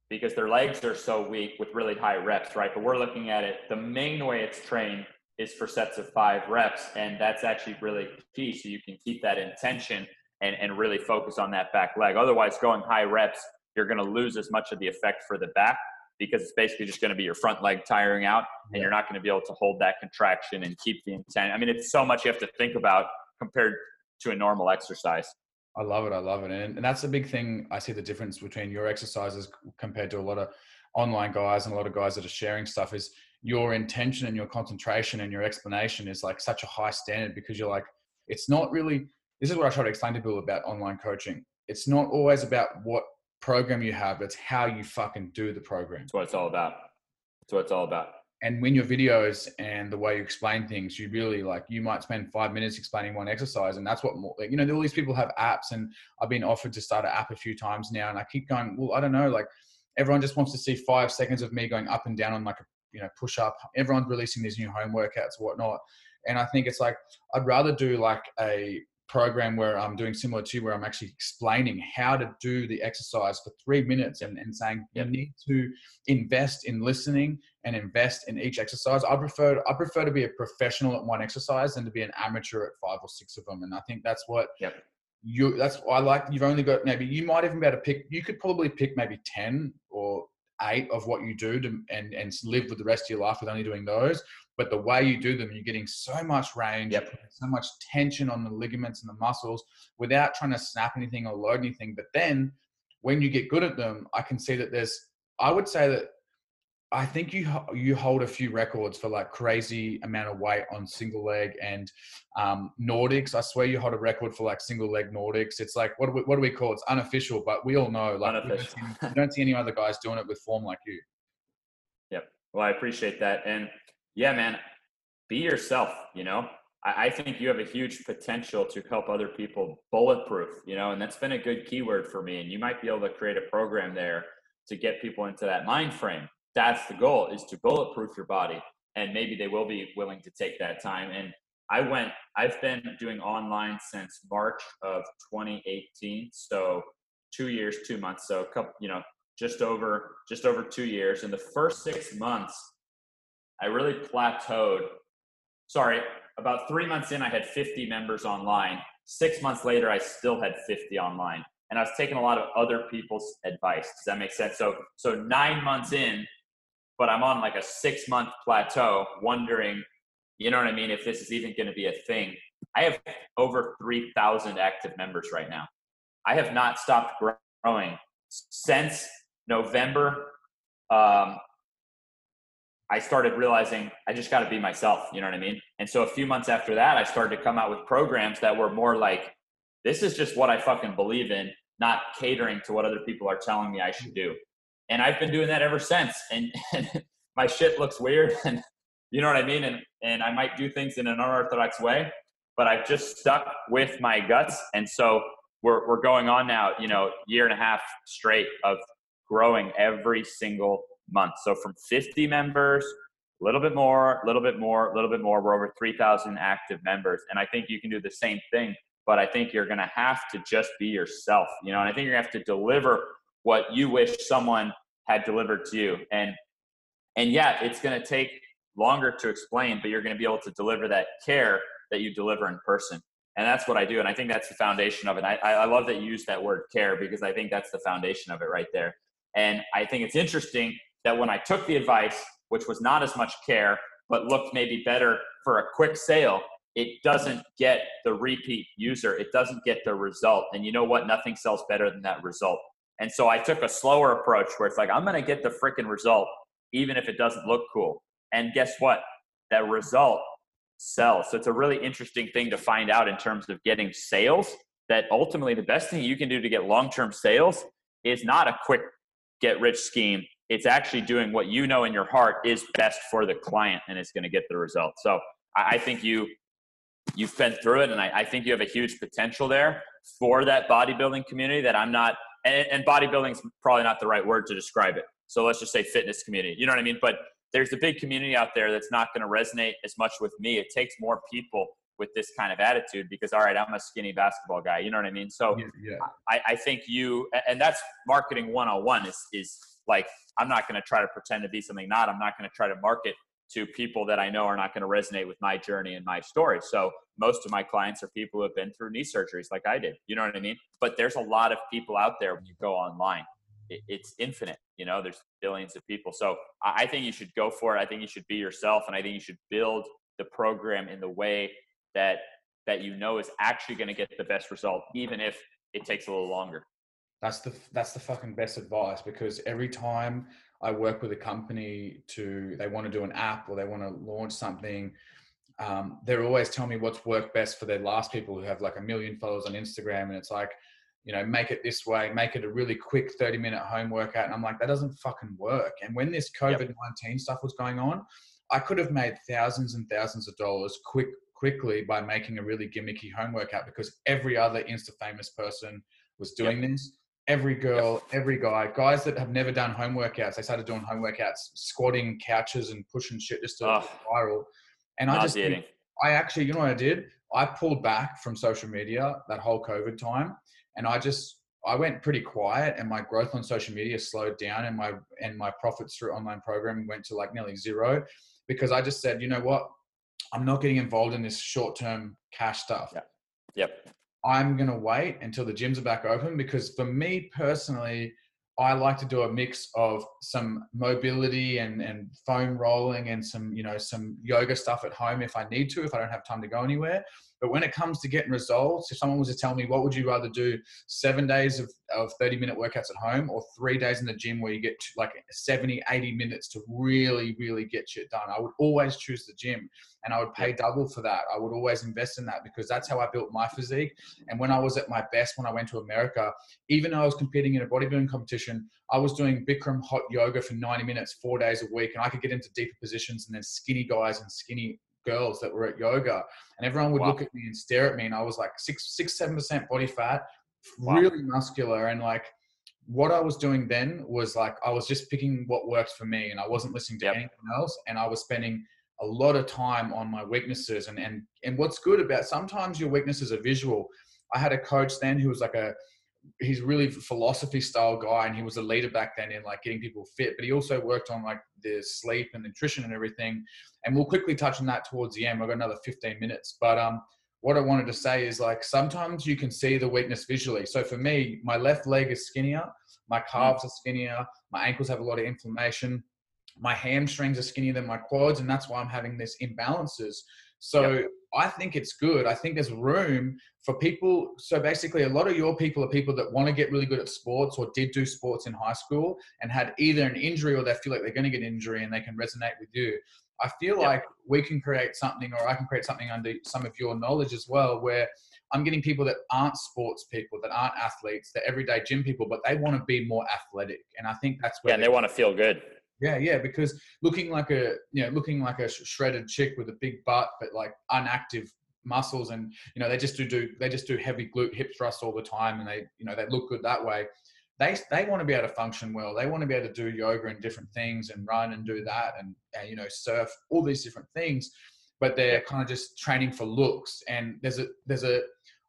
because their legs are so weak with really high reps, right? But we're looking at it, the main way it's trained is for sets of five reps. And that's actually really key. So you can keep that intention and, and really focus on that back leg. Otherwise, going high reps, you're going to lose as much of the effect for the back because it's basically just going to be your front leg tiring out and you're not going to be able to hold that contraction and keep the intent. I mean, it's so much you have to think about compared to a normal exercise. I love it. I love it. And, and that's a big thing. I see the difference between your exercises compared to a lot of online guys and a lot of guys that are sharing stuff is your intention and your concentration and your explanation is like such a high standard because you're like, it's not really, this is what I try to explain to people about online coaching. It's not always about what program you have, it's how you fucking do the program. That's what it's all about. That's what it's all about and when your videos and the way you explain things, you really like you might spend five minutes explaining one exercise, and that's what more, you know. All these people have apps, and I've been offered to start an app a few times now, and I keep going. Well, I don't know, like everyone just wants to see five seconds of me going up and down on like a you know push up. Everyone's releasing these new home workouts, whatnot, and I think it's like I'd rather do like a program where I'm doing similar to where I'm actually explaining how to do the exercise for three minutes and, and saying yep. you need to invest in listening and invest in each exercise. I prefer I prefer to be a professional at one exercise than to be an amateur at five or six of them. And I think that's what yep. you that's I like you've only got maybe you might even be able to pick you could probably pick maybe 10 or eight of what you do to, and and live with the rest of your life with only doing those but the way you do them, you're getting so much range, yep. so much tension on the ligaments and the muscles without trying to snap anything or load anything. But then when you get good at them, I can see that there's, I would say that I think you you hold a few records for like crazy amount of weight on single leg and um, Nordics. I swear you hold a record for like single leg Nordics. It's like what do we, what do we call it? It's unofficial, but we all know like unofficial. You don't, see, you don't see any other guys doing it with form like you. Yep. Well, I appreciate that, and yeah, man, be yourself, you know? I, I think you have a huge potential to help other people bulletproof, you know, and that's been a good keyword for me. And you might be able to create a program there to get people into that mind frame. That's the goal is to bulletproof your body. and maybe they will be willing to take that time. And I went, I've been doing online since March of 2018. So two years, two months. So a couple, you know, just over, just over two years. In the first six months, I really plateaued. Sorry, about three months in, I had 50 members online. Six months later, I still had 50 online. And I was taking a lot of other people's advice. Does that make sense? So, so nine months in, but I'm on like a six month plateau, wondering, you know what I mean, if this is even going to be a thing. I have over 3,000 active members right now. I have not stopped growing since November. Um, I started realizing I just got to be myself. You know what I mean? And so a few months after that, I started to come out with programs that were more like, this is just what I fucking believe in, not catering to what other people are telling me I should do and I've been doing that ever since. And, and my shit looks weird, and you know what I mean. And and I might do things in an unorthodox way, but I've just stuck with my guts. And so we're we're going on now, you know, year and a half straight of growing every single month. So from 50 members, a little bit more, a little bit more, a little bit more. We're over 3,000 active members, and I think you can do the same thing. But I think you're going to have to just be yourself, you know. And I think to have to deliver what you wish someone had delivered to you. And and yeah, it's going to take longer to explain, but you're going to be able to deliver that care that you deliver in person. And that's what I do. And I think that's the foundation of it. I, I love that you use that word care because I think that's the foundation of it right there. And I think it's interesting that when I took the advice, which was not as much care, but looked maybe better for a quick sale, it doesn't get the repeat user. It doesn't get the result. And you know what? Nothing sells better than that result. And so I took a slower approach where it's like, I'm going to get the freaking result, even if it doesn't look cool. And guess what? That result sells. So it's a really interesting thing to find out in terms of getting sales. That ultimately, the best thing you can do to get long term sales is not a quick get rich scheme. It's actually doing what you know in your heart is best for the client and it's going to get the result. So I think you you've been through it and I, I think you have a huge potential there for that bodybuilding community that I'm not and, and bodybuilding is probably not the right word to describe it. So let's just say fitness community. You know what I mean? But there's a big community out there that's not going to resonate as much with me. It takes more people with this kind of attitude because all right, I'm a skinny basketball guy. You know what I mean? So yeah, yeah. I, I think you and that's marketing 101 is is like I'm not going to try to pretend to be something not. I'm not going to try to market to people that I know are not going to resonate with my journey and my story. So most of my clients are people who have been through knee surgeries like I did. You know what I mean? But there's a lot of people out there when you go online. It's infinite. You know, there's billions of people. So I think you should go for it. I think you should be yourself, and I think you should build the program in the way that that you know is actually going to get the best result, even if it takes a little longer. That's the that's the fucking best advice because every time I work with a company to they want to do an app or they want to launch something. Um, they're always telling me what's worked best for their last people who have like a million followers on Instagram, and it's like, you know, make it this way, make it a really quick 30 minute home workout. And I'm like, that doesn't fucking work. And when this COVID 19 yep. stuff was going on, I could have made thousands and thousands of dollars quick quickly by making a really gimmicky home workout because every other Insta famous person was doing yep. this every girl, every guy, guys that have never done home workouts, they started doing home workouts, squatting couches and pushing shit just to oh, viral. And I just, I actually, you know what I did? I pulled back from social media that whole COVID time, and I just, I went pretty quiet, and my growth on social media slowed down, and my and my profits through online programming went to like nearly zero, because I just said, you know what, I'm not getting involved in this short term cash stuff. Yeah. Yep. I'm going to wait until the gyms are back open because for me personally, I like to do a mix of some mobility and, and foam rolling and some, you know, some yoga stuff at home if I need to, if I don't have time to go anywhere. But when it comes to getting results, if someone was to tell me, what would you rather do, seven days of, of 30 minute workouts at home or three days in the gym where you get like 70, 80 minutes to really, really get shit done? I would always choose the gym and I would pay double for that. I would always invest in that because that's how I built my physique. And when I was at my best, when I went to America, even though I was competing in a bodybuilding competition, I was doing Bikram hot yoga for 90 minutes, four days a week, and I could get into deeper positions and then skinny guys and skinny girls that were at yoga, and everyone would wow. look at me and stare at me, and I was like six, six, seven percent body fat, wow. really muscular, and like what I was doing then was like I was just picking what worked for me, and I wasn't listening to yep. anything else, and I was spending a lot of time on my weaknesses and and and what's good about sometimes your weaknesses are visual. I had a coach then who was like a he's really philosophy style guy and he was a leader back then in like getting people fit but he also worked on like the sleep and nutrition and everything. And we'll quickly touch on that towards the end. We've got another 15 minutes. But um what i wanted to say is like sometimes you can see the weakness visually. So for me my left leg is skinnier my calves are skinnier my ankles have a lot of inflammation my hamstrings are skinnier than my quads, and that's why I'm having these imbalances. So yep. I think it's good. I think there's room for people. So basically, a lot of your people are people that want to get really good at sports or did do sports in high school and had either an injury or they feel like they're going to get an injury and they can resonate with you. I feel yep. like we can create something, or I can create something under some of your knowledge as well, where I'm getting people that aren't sports people, that aren't athletes, they're everyday gym people, but they want to be more athletic. And I think that's where yeah, and they want to feel good. Yeah, yeah, because looking like a you know looking like a shredded chick with a big butt, but like unactive muscles, and you know they just do do they just do heavy glute hip thrusts all the time, and they you know they look good that way. They they want to be able to function well. They want to be able to do yoga and different things, and run and do that, and, and you know surf all these different things. But they're kind of just training for looks, and there's a there's a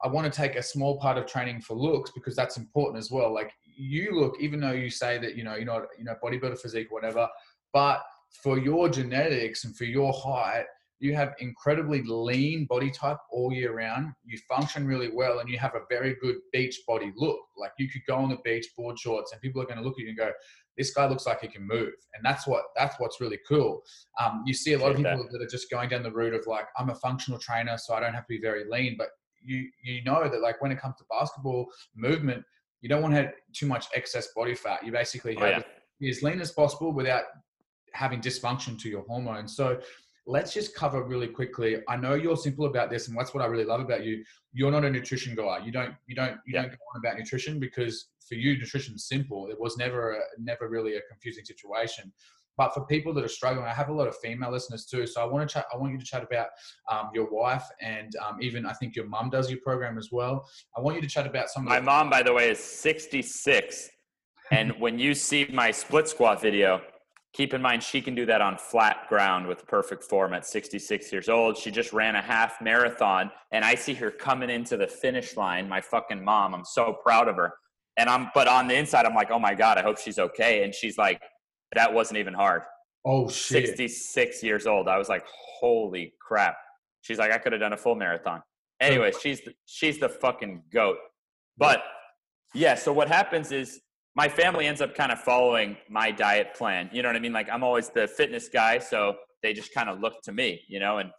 I want to take a small part of training for looks because that's important as well. Like you look, even though you say that you know you're not you know bodybuilder physique or whatever, but for your genetics and for your height, you have incredibly lean body type all year round. You function really well, and you have a very good beach body look. Like you could go on the beach, board shorts, and people are going to look at you and go, "This guy looks like he can move," and that's what that's what's really cool. Um, you see a lot of people that are just going down the route of like, "I'm a functional trainer, so I don't have to be very lean," but you you know that like when it comes to basketball movement, you don't want to have too much excess body fat. You basically oh, have oh, yeah. as lean as possible without having dysfunction to your hormones. So let's just cover really quickly. I know you're simple about this, and that's what I really love about you. You're not a nutrition guy. You don't you don't you yeah. don't go on about nutrition because for you nutrition's simple. It was never a, never really a confusing situation. But for people that are struggling, I have a lot of female listeners too. So I want to chat. I want you to chat about um, your wife and um, even I think your mum does your program as well. I want you to chat about some. My mom, by the way, is 66, and when you see my split squat video, keep in mind she can do that on flat ground with perfect form at 66 years old. She just ran a half marathon, and I see her coming into the finish line. My fucking mom. I'm so proud of her. And I'm, but on the inside, I'm like, oh my god, I hope she's okay. And she's like that wasn't even hard. Oh shit. 66 years old. I was like, holy crap. She's like, I could have done a full marathon. Anyway, she's the, she's the fucking goat. But yeah, so what happens is my family ends up kind of following my diet plan. You know what I mean? Like I'm always the fitness guy, so they just kind of look to me, you know. And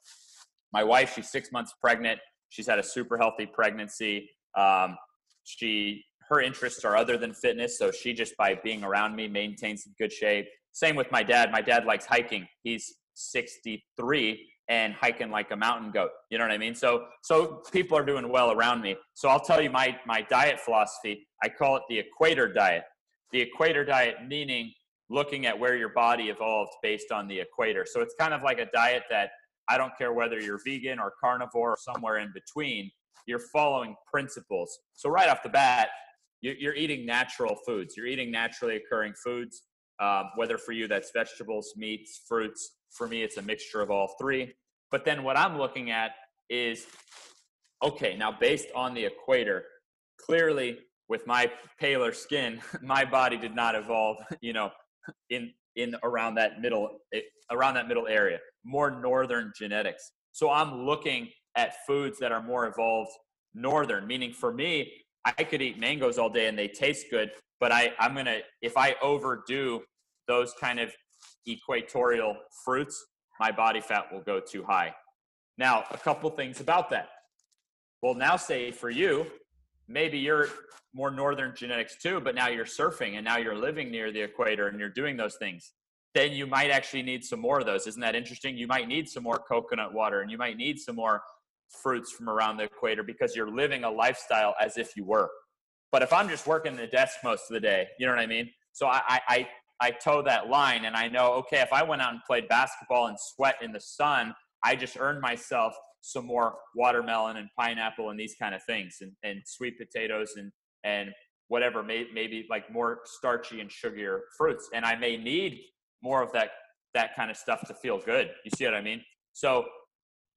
my wife, she's six months pregnant. She's had a super healthy pregnancy. Um, she her interests are other than fitness. So she just by being around me maintains good shape. Same with my dad. My dad likes hiking. He's 63 and hiking like a mountain goat. You know what I mean? So so people are doing well around me. So I'll tell you my my diet philosophy. I call it the equator diet. The equator diet meaning looking at where your body evolved based on the equator. So it's kind of like a diet that I don't care whether you're vegan or carnivore or somewhere in between, you're following principles. So right off the bat, you're eating natural foods. You're eating naturally occurring foods, um, whether for you that's vegetables, meats, fruits. For me, it's a mixture of all three. But then what I'm looking at is okay, now based on the equator, clearly with my paler skin, my body did not evolve, you know, in in around that middle eh, around that middle area, more northern genetics. So I'm looking at foods that are more evolved northern, meaning for me, I could eat mangoes all day and they taste good, but I, I'm gonna if I overdo those kind of equatorial fruits, my body fat will go too high. Now, a couple things about that. Well, now say for you, maybe you're more northern genetics too, but now you're surfing and now you're living near the equator and you're doing those things. Then you might actually need some more of those. Isn't that interesting? You might need some more coconut water and you might need some more fruits from around the equator because you're living a lifestyle as if you were. But if I'm just working the desk most of the day, you know what I mean? So I, I, I toe that line and I know, okay, if I went out and played basketball and sweat in the sun, I just earned myself some more watermelon and pineapple and these kind of things and, and sweet potatoes and, and whatever, may, maybe like more starchy and sugarier fruits. And I may need more of that, that kind of stuff to feel good. You see what I mean? So,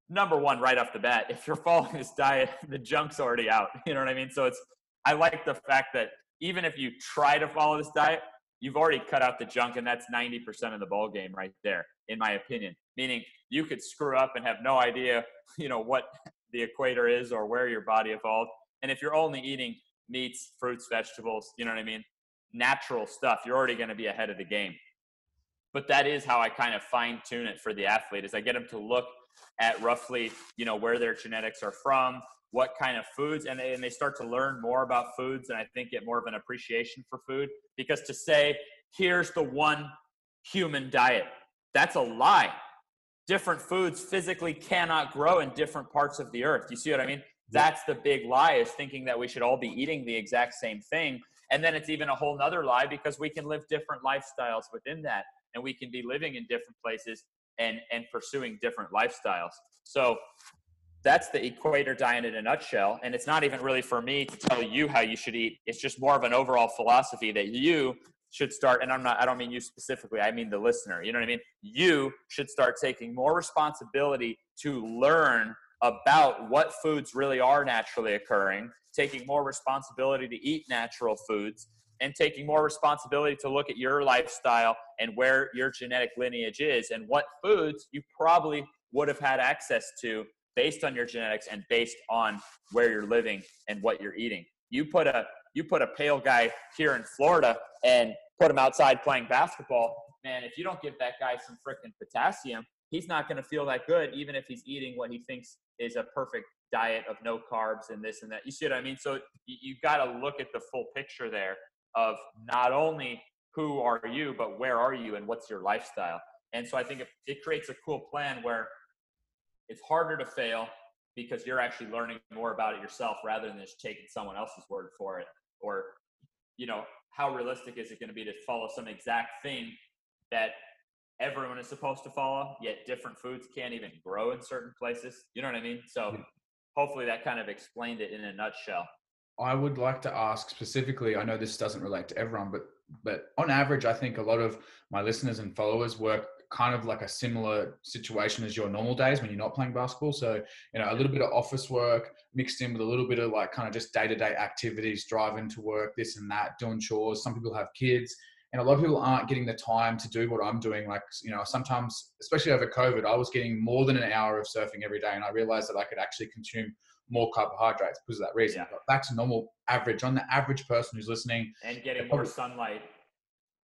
number one, right off the bat, if you're following this diet, the junk's already out. You know what I mean? So it's I like the fact that even if you try to follow this diet, you've already cut out the junk, and that's 90% of the ball game right there, in my opinion. Meaning you could screw up and have no idea, you know, what the equator is or where your body evolved. And if you're only eating meats, fruits, vegetables, you know what I mean? Natural stuff, you're already going to be ahead of the game. But that is how I kind of fine tune it for the athlete is I get them to look at roughly, you know, where their genetics are from, what kind of foods, and they, and they start to learn more about foods and I think get more of an appreciation for food. Because to say, here's the one human diet, that's a lie. Different foods physically cannot grow in different parts of the earth. You see what I mean? That's the big lie is thinking that we should all be eating the exact same thing. And then it's even a whole nother lie because we can live different lifestyles within that and we can be living in different places and and pursuing different lifestyles. So that's the equator diet in a nutshell. And it's not even really for me to tell you how you should eat. It's just more of an overall philosophy that you should start. And I'm not, I don't mean you specifically, I mean the listener. You know what I mean? You should start taking more responsibility to learn about what foods really are naturally occurring, taking more responsibility to eat natural foods, and taking more responsibility to look at your lifestyle and where your genetic lineage is and what foods you probably would have had access to based on your genetics and based on where you're living and what you're eating. You put a you put a pale guy here in Florida and put him outside playing basketball, man, if you don't give that guy some freaking potassium, he's not going to feel that good even if he's eating what he thinks is a perfect diet of no carbs and this and that. You see what I mean? So you, you've got to look at the full picture there of not only who are you, but where are you and what's your lifestyle. And so I think it, it creates a cool plan where it's harder to fail because you're actually learning more about it yourself rather than just taking someone else's word for it. Or, you know, how realistic is it going to be to follow some exact thing that everyone is supposed to follow, yet different foods can't even grow in certain places? You know what I mean? So hopefully that kind of explained it in a nutshell. I would like to ask specifically. I know this doesn't relate to everyone, but but on average, I think a lot of my listeners and followers work kind of like a similar situation as your normal days when you're not playing basketball. So you know, a little bit of office work mixed in with a little bit of like kind of just day to day activities, driving to work, this and that, doing chores. Some people have kids. And a lot of people aren't getting the time to do what I'm doing. Like, you know, sometimes, especially over COVID, I was getting more than an hour of surfing every day. And I realized that I could actually consume more carbohydrates because of that reason. Yeah. But back to normal average on the average person who's listening. And getting more sunlight.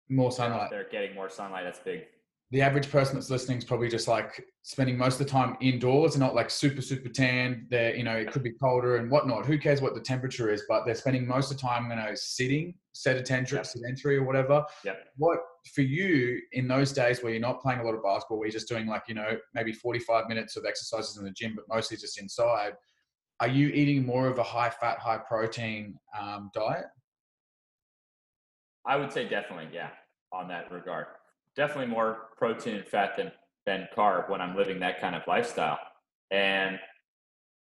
More sunlight. They're getting more sunlight. That's big. The average person that's listening is probably just like spending most of the time indoors and not like super, super tan. They're, you know, it could be colder and whatnot. Who cares what the temperature is? But they're spending most of the time, you know, sitting, sedentary, yep. sedentary or whatever. Yep. What for you in those days where you're not playing a lot of basketball, where you're just doing like, you know, maybe 45 minutes of exercises in the gym, but mostly just inside – are you eating more of a high fat, high protein um, diet? I would say definitely, yeah, on that regard. Definitely more protein and fat than than carb when I'm living that kind of lifestyle. And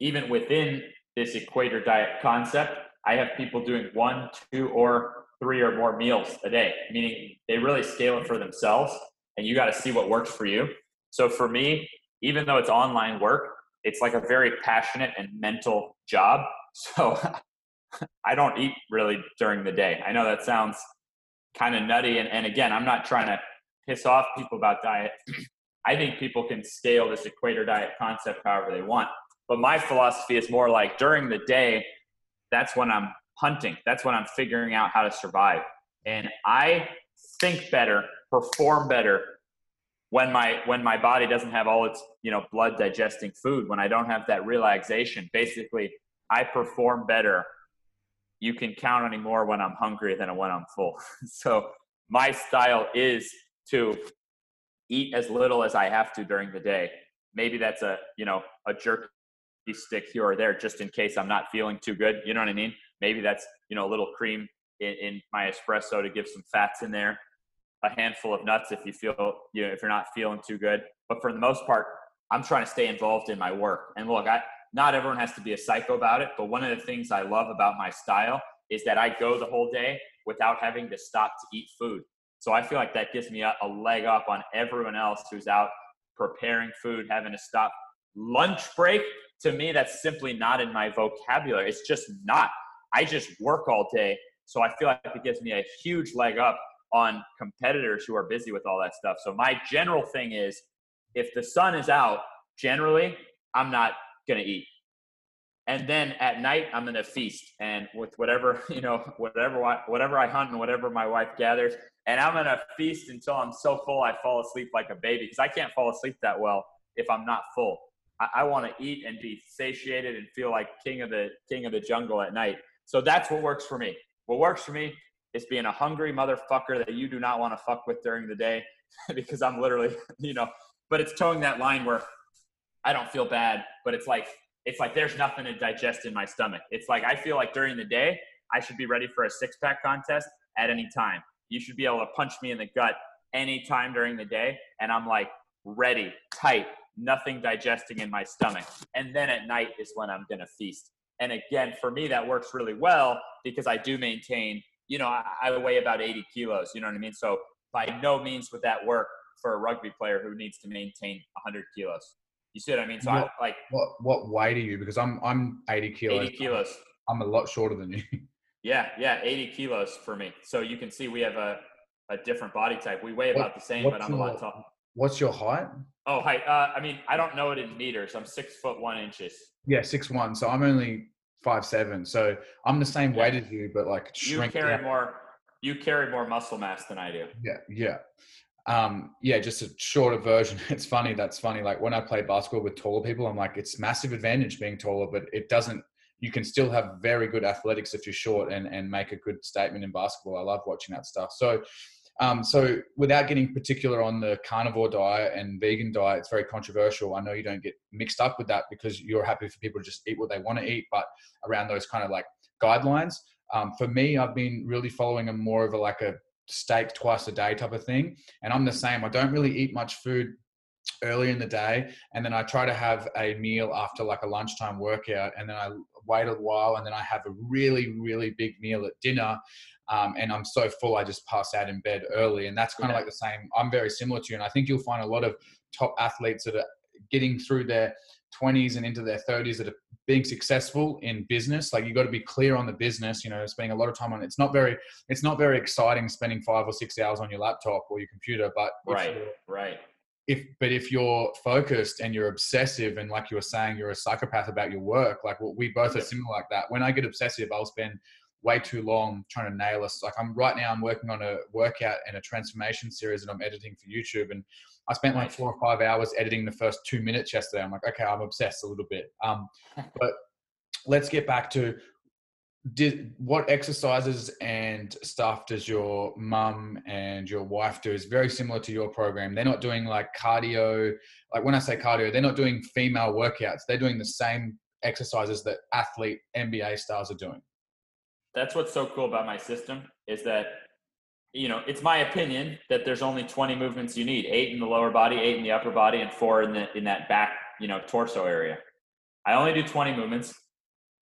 even within this equator diet concept, I have people doing one, two, or three or more meals a day, meaning they really scale it for themselves and you got to see what works for you. So for me, even though it's online work, it's like a very passionate and mental job. So I don't eat really during the day. I know that sounds kind of nutty. And, and again, I'm not trying to piss off people about diet. I think people can scale this equator diet concept however they want. But my philosophy is more like during the day, that's when I'm hunting. That's when I'm figuring out how to survive. And I think better, perform better when my when my body doesn't have all its you know blood digesting food when i don't have that relaxation basically i perform better. You can count me more when i'm hungry than when i'm full. So my style is to eat as little as i have to during the day. Maybe that's a you know a jerky stick here or there just in case i'm not feeling too good you know what i mean? Maybe that's you know a little cream in, in my espresso to give some fats in there a handful of nuts if you feel you know if you're not feeling too good. But for the most part, I'm trying to stay involved in my work. And look, I not everyone has to be a psycho about it, but one of the things I love about my style is that I go the whole day without having to stop to eat food. So I feel like that gives me a, a leg up on everyone else who's out preparing food, having to stop lunch break. To me, that's simply not in my vocabulary. It's just not. I just work all day. So I feel like it gives me a huge leg up on competitors who are busy with all that stuff. So my general thing is if the sun is out, generally, I'm not going to eat. And then at night, I'm going to feast and with whatever, you know, whatever, whatever I hunt and whatever my wife gathers. And I'm going to feast until I'm so full I fall asleep like a baby because I can't fall asleep that well if I'm not full. I, I want to eat and be satiated and feel like king of the king of the jungle at night. So that's what works for me. What works for me is being a hungry motherfucker that you do not want to fuck with during the day because I'm literally, you know, but it's toeing that line where I don't feel bad, but it's like it's like there's nothing to digest in my stomach. It's like I feel like during the day I should be ready for a six pack contest at any time. You should be able to punch me in the gut anytime during the day, and I'm like ready, tight, nothing digesting in my stomach. And then at night is when I'm gonna feast. And again, for me, that works really well because I do maintain, you know, I, I weigh about 80 kilos, you know what I mean? So by no means would that work for a rugby player who needs to maintain 100 kilos. You see what I mean? So what, I like what what weight are you? Because I'm I'm 80 kilos. 80 kilos. I'm a lot shorter than you. Yeah, yeah, 80 kilos for me. So you can see we have a, a different body type. We weigh about what, the same, but I'm your, a lot taller. What's your height? Oh, height. Uh, I mean, I don't know it in meters. I'm six foot one inches. Yeah, six one. So I'm only five seven. So I'm the same yeah. weight as you, but like you carry down. more. You carry more muscle mass than I do. Yeah, yeah um, yeah, just a shorter version. It's funny. That's funny. Like when I play basketball with taller people, I'm like, it's massive advantage being taller, but it doesn't. You can still have very good athletics if you're short and and make a good statement in basketball. I love watching that stuff. So, um, so without getting particular on the carnivore diet and vegan diet, it's very controversial. I know you don't get mixed up with that because you're happy for people to just eat what they want to eat, but around those kind of like guidelines. Um, for me, I've been really following a more of a like a steak twice a day type of thing. And I'm the same. I don't really eat much food early in the day and then I try to have a meal after like a lunchtime workout and then I wait a while and then I have a really really big meal at dinner um, and I'm so full I just pass out in bed early. And that's kind yeah. of like the same I'm very similar to you. And I think you'll find a lot of top athletes that are getting through their 20s and into their 30s that are being successful in business. Like you got to be clear on the business you know spending a lot of time on it. it's not very it's not very exciting spending five or six hours on your laptop or your computer but right right. if but if you're focused and you're obsessive and like you were saying you're a psychopath about your work like well, we both are similar like that. When i get obsessive i'll spend way too long trying to nail us. Like i'm right now i'm working on a workout and a transformation series that i'm editing for youtube and I spent like four or five hours editing the first two minutes yesterday. I'm like, okay, I'm obsessed a little bit. Um, but let's get back to did what exercises and stuff does your mum and your wife do is very similar to your program. They're not doing like cardio like when i say cardio they're not doing female workouts. They're doing the same exercises that athlete nba stars are doing that's what's so cool about my system is that you know, it's my opinion that there's only 20 movements you need, eight in the lower body, eight in the upper body, and four in the in that back, you know, torso area. I only do 20 movements.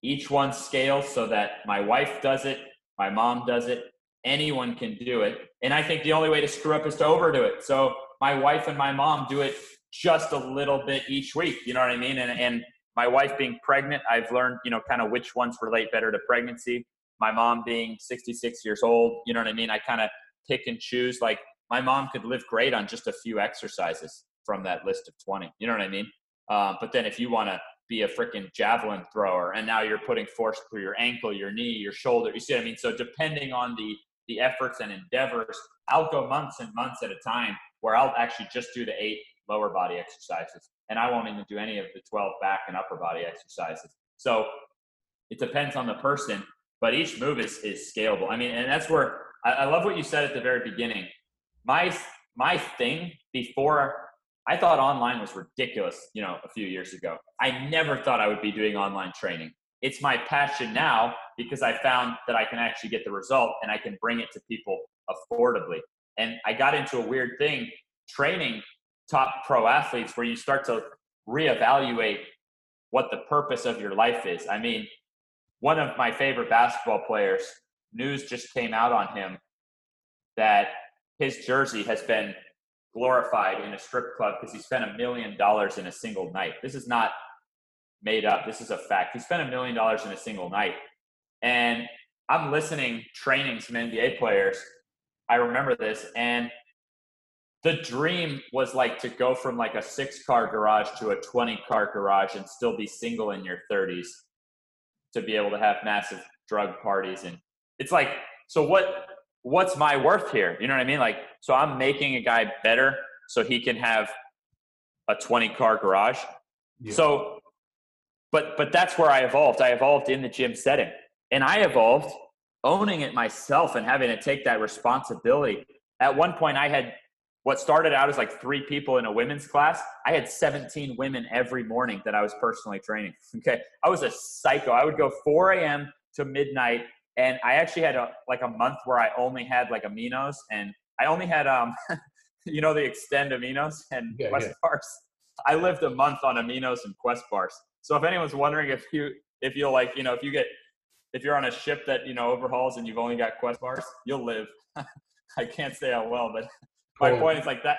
Each one scales so that my wife does it, my mom does it, anyone can do it. And I think the only way to screw up is to overdo it. So my wife and my mom do it just a little bit each week. You know what I mean? And and my wife being pregnant, I've learned, you know, kind of which ones relate better to pregnancy. My mom being 66 years old, you know what I mean? I kind of pick and choose. Like my mom could live great on just a few exercises from that list of 20. You know what I mean? Um, but then if you want to be a freaking javelin thrower and now you're putting force through your ankle, your knee, your shoulder, you see what I mean? So depending on the the efforts and endeavors, I'll go months and months at a time where I'll actually just do the eight lower body exercises and I won't even do any of the 12 back and upper body exercises. So it depends on the person, but each move is, is scalable. I mean, and that's where I, I love what you said at the very beginning. My my thing before I thought online was ridiculous, you know, a few years ago. I never thought I would be doing online training. It's my passion now because I found that I can actually get the result and I can bring it to people affordably. And I got into a weird thing training top pro athletes where you start to reevaluate what the purpose of your life is. I mean, one of my favorite basketball players, news just came out on him that his jersey has been glorified in a strip club because he spent a million dollars in a single night. This is not made up. This is a fact. He spent a million dollars in a single night. And I'm listening, training some NBA players. I remember this. And the dream was like to go from like a six car garage to a 20 car garage and still be single in your 30s to be able to have massive drug parties. And it's like, so what? What's my worth here? You know what I mean? Like, so I'm making a guy better so he can have a 20 car garage. Yeah. So but but that's where I evolved. I evolved in the gym setting, and I evolved owning it myself and having to take that responsibility. At one point, I had what started out as like three people in a women's class. I had 17 women every morning that I was personally training. Okay, I was a psycho. I would go 4 a.m. to midnight, and I actually had a like a month where I only had like aminos, and I only had um, you know, the Xtend aminos and yeah, Quest yeah. bars. I lived a month on aminos and Quest bars. So if anyone's wondering if you if you'll like you know if you get if you're on a ship that you know overhauls and you've only got quest bars, you'll live. I can't say how well, but my point is like that.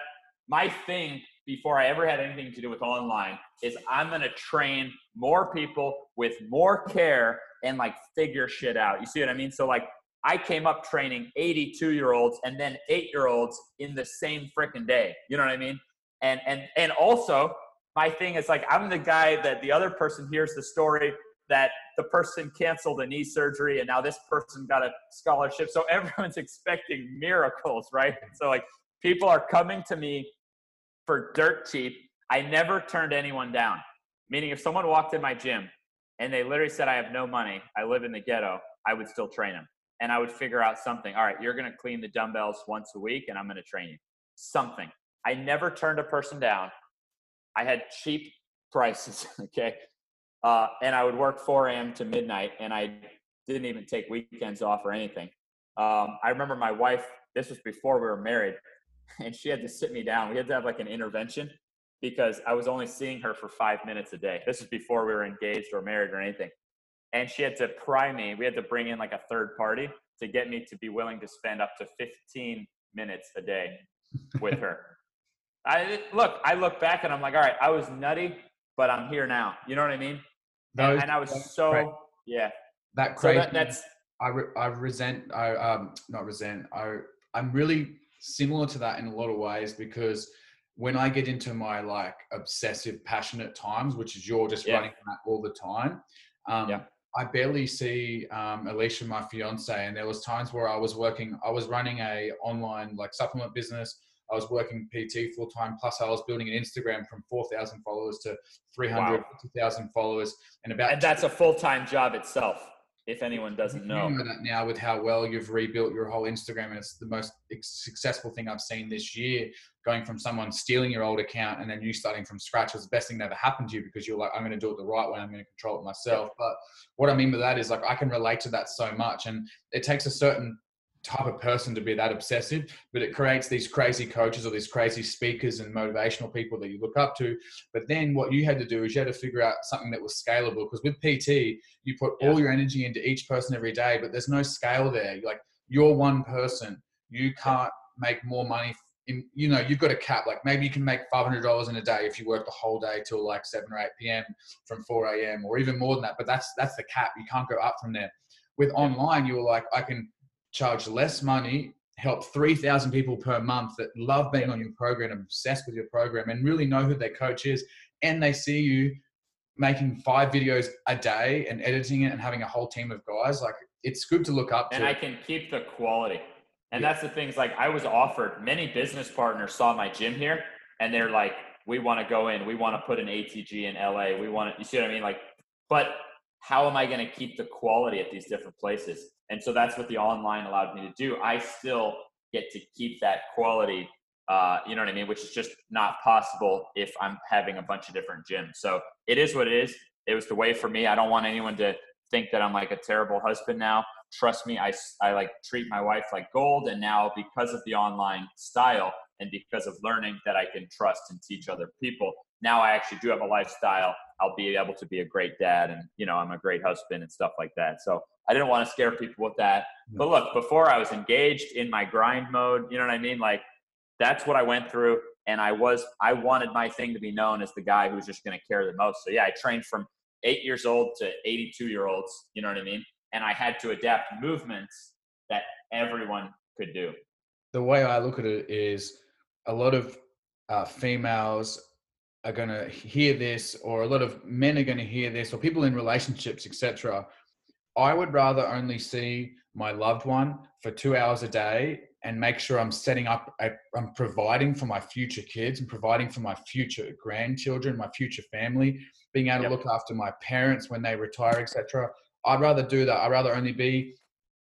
My thing before I ever had anything to do with online is I'm gonna train more people with more care and like figure shit out. You see what I mean? So like I came up training 82 year olds and then eight year olds in the same freaking day. You know what I mean? And and and also my thing is like I'm the guy that the other person hears the story that the person canceled a knee surgery and now this person got a scholarship. So everyone's expecting miracles, right? So like people are coming to me for dirt cheap. I never turned anyone down. Meaning if someone walked in my gym and they literally said I have no money, I live in the ghetto, I would still train them. And I would figure out something. All right, you're going to clean the dumbbells once a week and I'm going to train you. Something. I never turned a person down I had cheap prices, okay? Uh, and I would work 4 a.m. to midnight, and I didn't even take weekends off or anything. Um, I remember my wife, this was before we were married, and she had to sit me down. We had to have like an intervention because I was only seeing her for five minutes a day. This is before we were engaged or married or anything. And she had to pry me. We had to bring in like a third party to get me to be willing to spend up to 15 minutes a day with her. I look, I look back and I'm like, all right, I was nutty, but I'm here now. You know what I mean? and, and I was so crazy. yeah. That crazy. So that, that's I re, I resent I um not resent I I'm really similar to that in a lot of ways because when I get into my like obsessive passionate times, which is you're just yeah. running that all the time, um, yeah. I barely see um, Alicia, my fiance, and there was times where I was working, I was running a online like supplement business. I was working PT full time, plus I was building an Instagram from 4,000 followers to 350,000 wow. followers. And about and that's a full time job itself. If anyone doesn't know. now with how well you've rebuilt your whole Instagram, and it's the most successful thing I've seen this year. Going from someone stealing your old account and then you starting from scratch was the best thing that ever happened to you because you're like, I'm going to do it the right way. I'm going to control it myself. But what I mean by that is like I can relate to that so much, and it takes a certain type of person to be that obsessive, but it creates these crazy coaches or these crazy speakers and motivational people that you look up to. But then what you had to do is you had to figure out something that was scalable because with PT, you put yeah. all your energy into each person every day, but there's no scale there. You're like you're one person, you can't make more money. In, you know, you've got a cap. Like maybe you can make five hundred dollars in a day if you work the whole day till like seven or eight p.m. from four a.m. or even more than that. But that's that's the cap. You can't go up from there. With online, you were like, I can charge less money, help 3,000 people per month that love being on your program, obsessed with your program, and really know who their coach is. And they see you making five videos a day and editing it and having a whole team of guys. Like it's good to look up and to. And I can keep the quality. And yeah. that's the things like I was offered, many business partners saw my gym here and they're like, we want to go in, we want to put an ATG in LA. We want to, you see what I mean? Like, but how am I going to keep the quality at these different places? And so that's what the online allowed me to do. I still get to keep that quality, uh, you know what I mean? Which is just not possible if I'm having a bunch of different gyms. So it is what it is. It was the way for me. I don't want anyone to think that I'm like a terrible husband now. Trust me, I, I like treat my wife like gold. And now because of the online style, and because of learning that I can trust and teach other people. Now I actually do have a lifestyle. I'll be able to be a great dad and, you know, I'm a great husband and stuff like that. So I didn't want to scare people with that. But look, before I was engaged in my grind mode, you know what I mean? Like that's what I went through. And I was, I wanted my thing to be known as the guy who's just going to care the most. So yeah, I trained from eight years old to 82 year olds, you know what I mean? And I had to adapt movements that everyone could do. The way I look at it is a lot of uh, females are going to hear this, or a lot of men are going to hear this, or people in relationships, etc. I would rather only see my loved one for two hours a day and make sure I'm setting up, i am providing for my future kids and providing for my future grandchildren, my future family, being able yep. to look after my parents when they retire, etc. I'd rather do that. I'd rather only be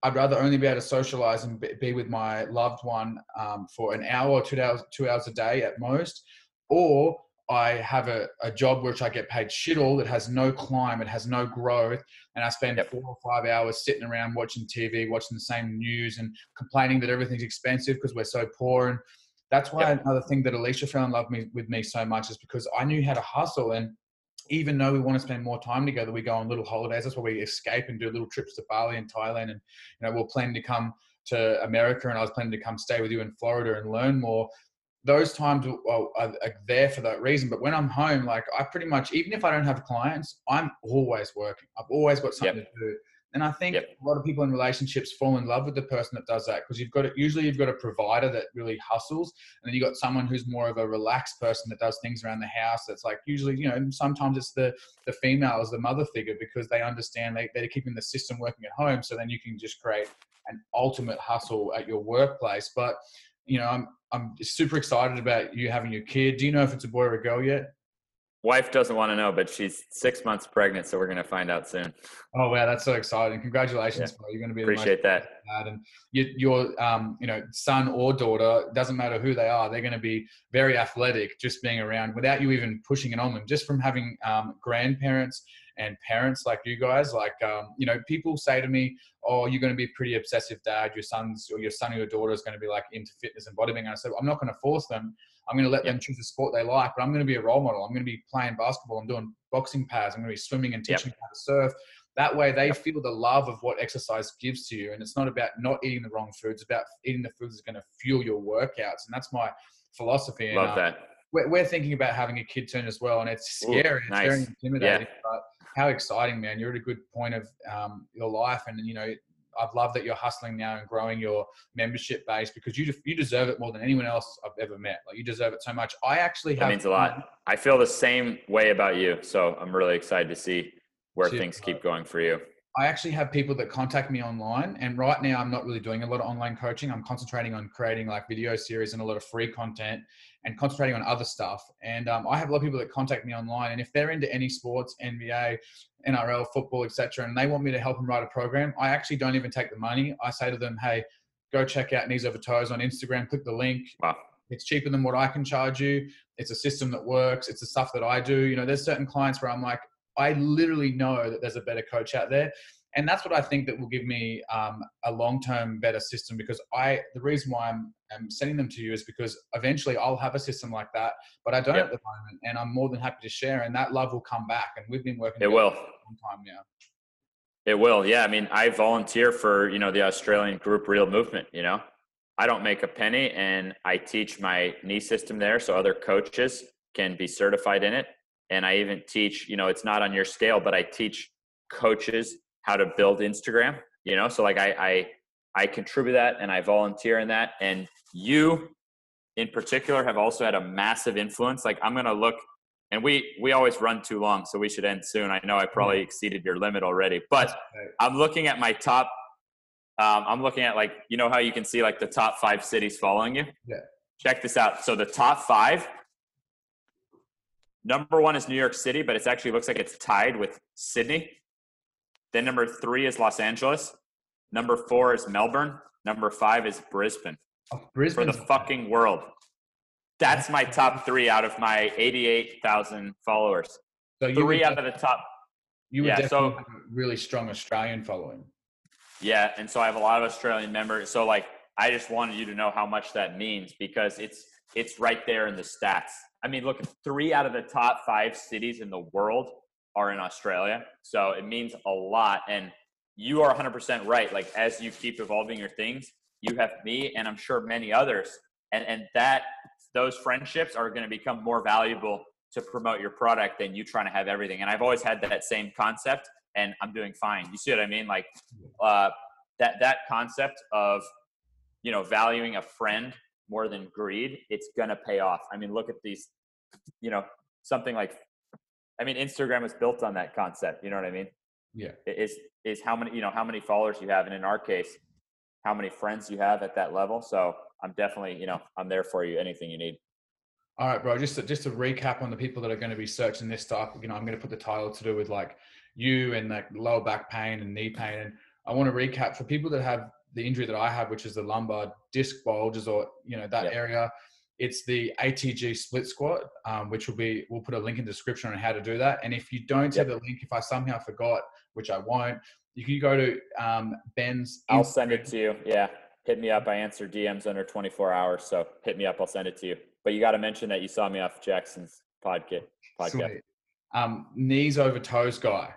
I'd rather only be able to socialize and be with my loved one um, for an hour or two hours, two hours a day at most, or I have a, a job which I get paid shit all that has no climb, it has no growth, and I spend yep. four or five hours sitting around watching TV, watching the same news, and complaining that everything's expensive because we're so poor. And that's why yep. another thing that Alicia fell in love me, with me so much is because I knew how to hustle and even though we want to spend more time together, we go on little holidays. That's why we escape and do little trips to Bali and Thailand. And you know, we're planning to come to America, and I was planning to come stay with you in Florida and learn more. Those times are, are there for that reason. But when I'm home, like I pretty much, even if I don't have clients, I'm always working. I've always got something yep. to do. And I think yep. a lot of people in relationships fall in love with the person that does that because you've got it. Usually, you've got a provider that really hustles, and then you've got someone who's more of a relaxed person that does things around the house. That's like usually, you know, sometimes it's the the female as the mother figure because they understand they, they're keeping the system working at home. So then you can just create an ultimate hustle at your workplace. But you know, I'm I'm super excited about you having your kid. Do you know if it's a boy or a girl yet? Wife doesn't want to know, but she's six months pregnant, so we're going to find out soon. Oh wow, that's so exciting! Congratulations, yeah. bro. You're going to be appreciate that. Dad. And you, your, um, you know, son or daughter doesn't matter who they are. They're going to be very athletic just being around without you even pushing it on them. Just from having um, grandparents and parents like you guys. Like, um, you know, people say to me, "Oh, you're going to be a pretty obsessive dad. Your son's or your son or your daughter is going to be like into fitness and bodybuilding." And I said, "I'm not going to force them." I'm going to let yep. them choose the sport they like, but I'm going to be a role model. I'm going to be playing basketball. I'm doing boxing pads. I'm going to be swimming and teaching yep. how to surf. That way, they feel the love of what exercise gives to you. And it's not about not eating the wrong foods, it's about eating the foods that's going to fuel your workouts. And that's my philosophy. And, Love uh, that. We're, we're, thinking about having a kid soon as well. And it's scary. Ooh, nice. It's very intimidating. Yeah. But how exciting, man. You're at a good point of um, your life. And, you know, I've loved that you're hustling now and growing your membership base because you you deserve it more than anyone else I've ever met. Like you deserve it so much. I actually that means a lot. I feel the same way about you, so I'm really excited to see where things keep going for you. I actually have people that contact me online, and right now I'm not really doing a lot of online coaching. I'm concentrating on creating like video series and a lot of free content, and concentrating on other stuff. And um, I have a lot of people that contact me online, and if they're into any sports, NBA, NRL, football, etc., and they want me to help them write a program, I actually don't even take the money. I say to them, "Hey, go check out Knees Over Toes on Instagram. Click the link. Wow. It's cheaper than what I can charge you. It's a system that works. It's the stuff that I do. You know, there's certain clients where I'm like, I literally know that there's a better coach out there. And that's what I think that will give me um, a long-term better system because I, the reason why I'm, I'm, sending them to you is because eventually I'll have a system like that, but I don't yep. at the moment. And I'm more than happy to share and that love will come back. And we've been working it will. for a long time now. It will. Yeah. I mean, I volunteer for, you know, the Australian group real movement, you know, I don't make a penny and I teach my knee system there. So other coaches can be certified in it and I even teach, you know, it's not on your scale, but I teach coaches how to build Instagram, you know? So like I, I, I contribute that and I volunteer in that. And you in particular have also had a massive influence. Like I'm going to look and we, we always run too long, so we should end soon. I know I probably exceeded your limit already, but I'm looking at my top, um, I'm looking at like, you know how you can see like the top five cities following you? Yeah. Check this out. So the top five Number one is New York City, but it actually looks like it's tied with Sydney. Then number three is Los Angeles. Number four is Melbourne. Number five is Brisbane. Brisbane. For the fucking world. That's my top three out of my 88,000 followers. So three out of the top. You would yeah, so, have a really strong Australian following. Yeah, and so I have a lot of Australian members. So like, I just wanted you to know how much that means because it's it's right there in the stats. I mean, look, three out of the top five cities in the world are in Australia. So it means a lot. And you are 100% right. Like, as you keep evolving your things, you have me and I'm sure many others. And, and that, those friendships are going to become more valuable to promote your product than you trying to have everything. And I've always had that same concept and I'm doing fine. You see what I mean? Like, uh, that, that concept of, you know, valuing a friend more than greed, it's going to pay off. I mean, look at these, you know, something like I mean, Instagram is built on that concept. You know what I mean? Yeah. Is is how many you know how many followers you have, and in our case, how many friends you have at that level. So I'm definitely you know I'm there for you. Anything you need. All right, bro. Just to, just to recap on the people that are going to be searching this stuff. You know, I'm going to put the title to do with like you and like lower back pain and knee pain. And I want to recap for people that have the injury that I have, which is the lumbar disc bulges or you know that area it's the ATG split squat, um, which will be, we'll put a link in the description on how to do that. And if you don't yep. have the link, if I somehow forgot, which I won't, you can go to um, Ben's. I'll send it to you. Yeah. Hit me up. I answer DMs under 24 hours. So hit me up. I'll send it to you. But you got to mention that you saw me off Jackson's podcast. podcast. Um, knees over toes guy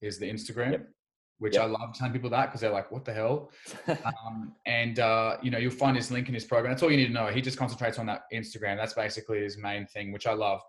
is the Instagram. Yep which yep. I love telling people that because they're like, what the hell? um, and, uh, you know, you'll find his link in his program. That's all you need to know. He just concentrates on that Instagram. That's basically his main thing, which I love.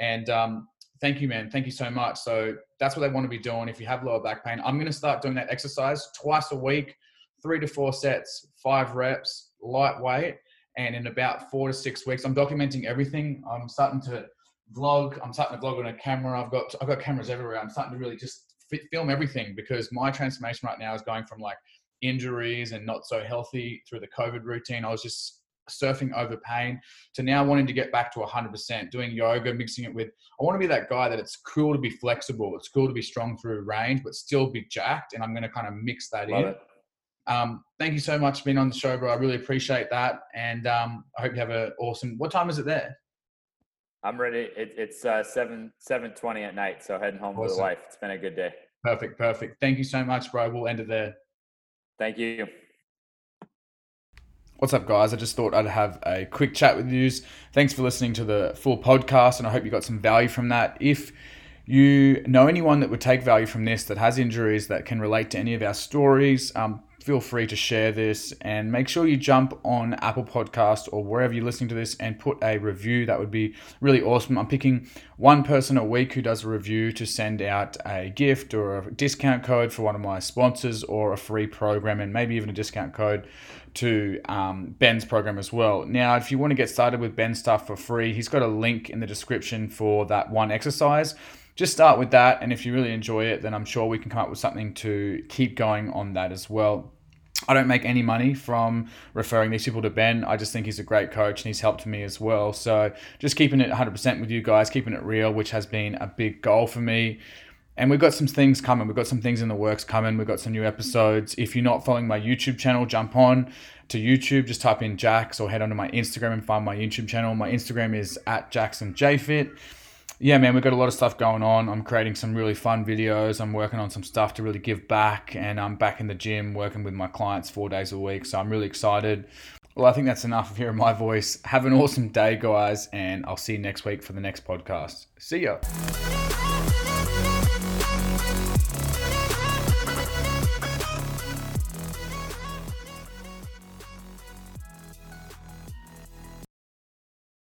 And um, thank you, man. Thank you so much. So that's what they want to be doing. If you have lower back pain, I'm going to start doing that exercise twice a week, three to four sets, five reps, lightweight. And in about four to six weeks, I'm documenting everything. I'm starting to vlog. I'm starting to vlog on a camera. I've got, I've got cameras everywhere. I'm starting to really just film everything because my transformation right now is going from like injuries and not so healthy through the COVID routine. I was just surfing over pain to now wanting to get back to 100%, doing yoga, mixing it with, I want to be that guy that it's cool to be flexible. It's cool to be strong through range, but still be jacked. And I'm going to kind of mix that Love in. It. Um, thank you so much for being on the show, bro. I really appreciate that. And um, I hope you have an awesome, what time is it there? I'm ready. It, it's uh, seven seven twenty at night, so heading home awesome. with the wife. It's been a good day. Perfect, perfect. Thank you so much, bro. We'll end it there. Thank you. What's up, guys? I just thought I'd have a quick chat with you. Thanks for listening to the full podcast, and I hope you got some value from that. If you know anyone that would take value from this that has injuries that can relate to any of our stories, um, feel free to share this and make sure you jump on Apple Podcast or wherever you're listening to this and put a review. That would be really awesome. I'm picking one person a week who does a review to send out a gift or a discount code for one of my sponsors or a free program and maybe even a discount code to um, Ben's program as well. Now, if you want to get started with Ben's stuff for free, he's got a link in the description for that one exercise just start with that. And if you really enjoy it, then I'm sure we can come up with something to keep going on that as well. I don't make any money from referring these people to Ben. I just think he's a great coach and he's helped me as well. So just keeping it 100% with you guys, keeping it real, which has been a big goal for me. And we've got some things coming. We've got some things in the works coming. We've got some new episodes. If you're not following my YouTube channel, jump on to YouTube. Just type in Jax or head onto my Instagram and find my YouTube channel. My Instagram is at Jackson JFit yeah, man, we've got a lot of stuff going on. I'm creating some really fun videos. I'm working on some stuff to really give back, and I'm back in the gym working with my clients four days a week. So I'm really excited. Well, I think that's enough of hearing my voice. Have an awesome day, guys, and I'll see you next week for the next podcast. See ya.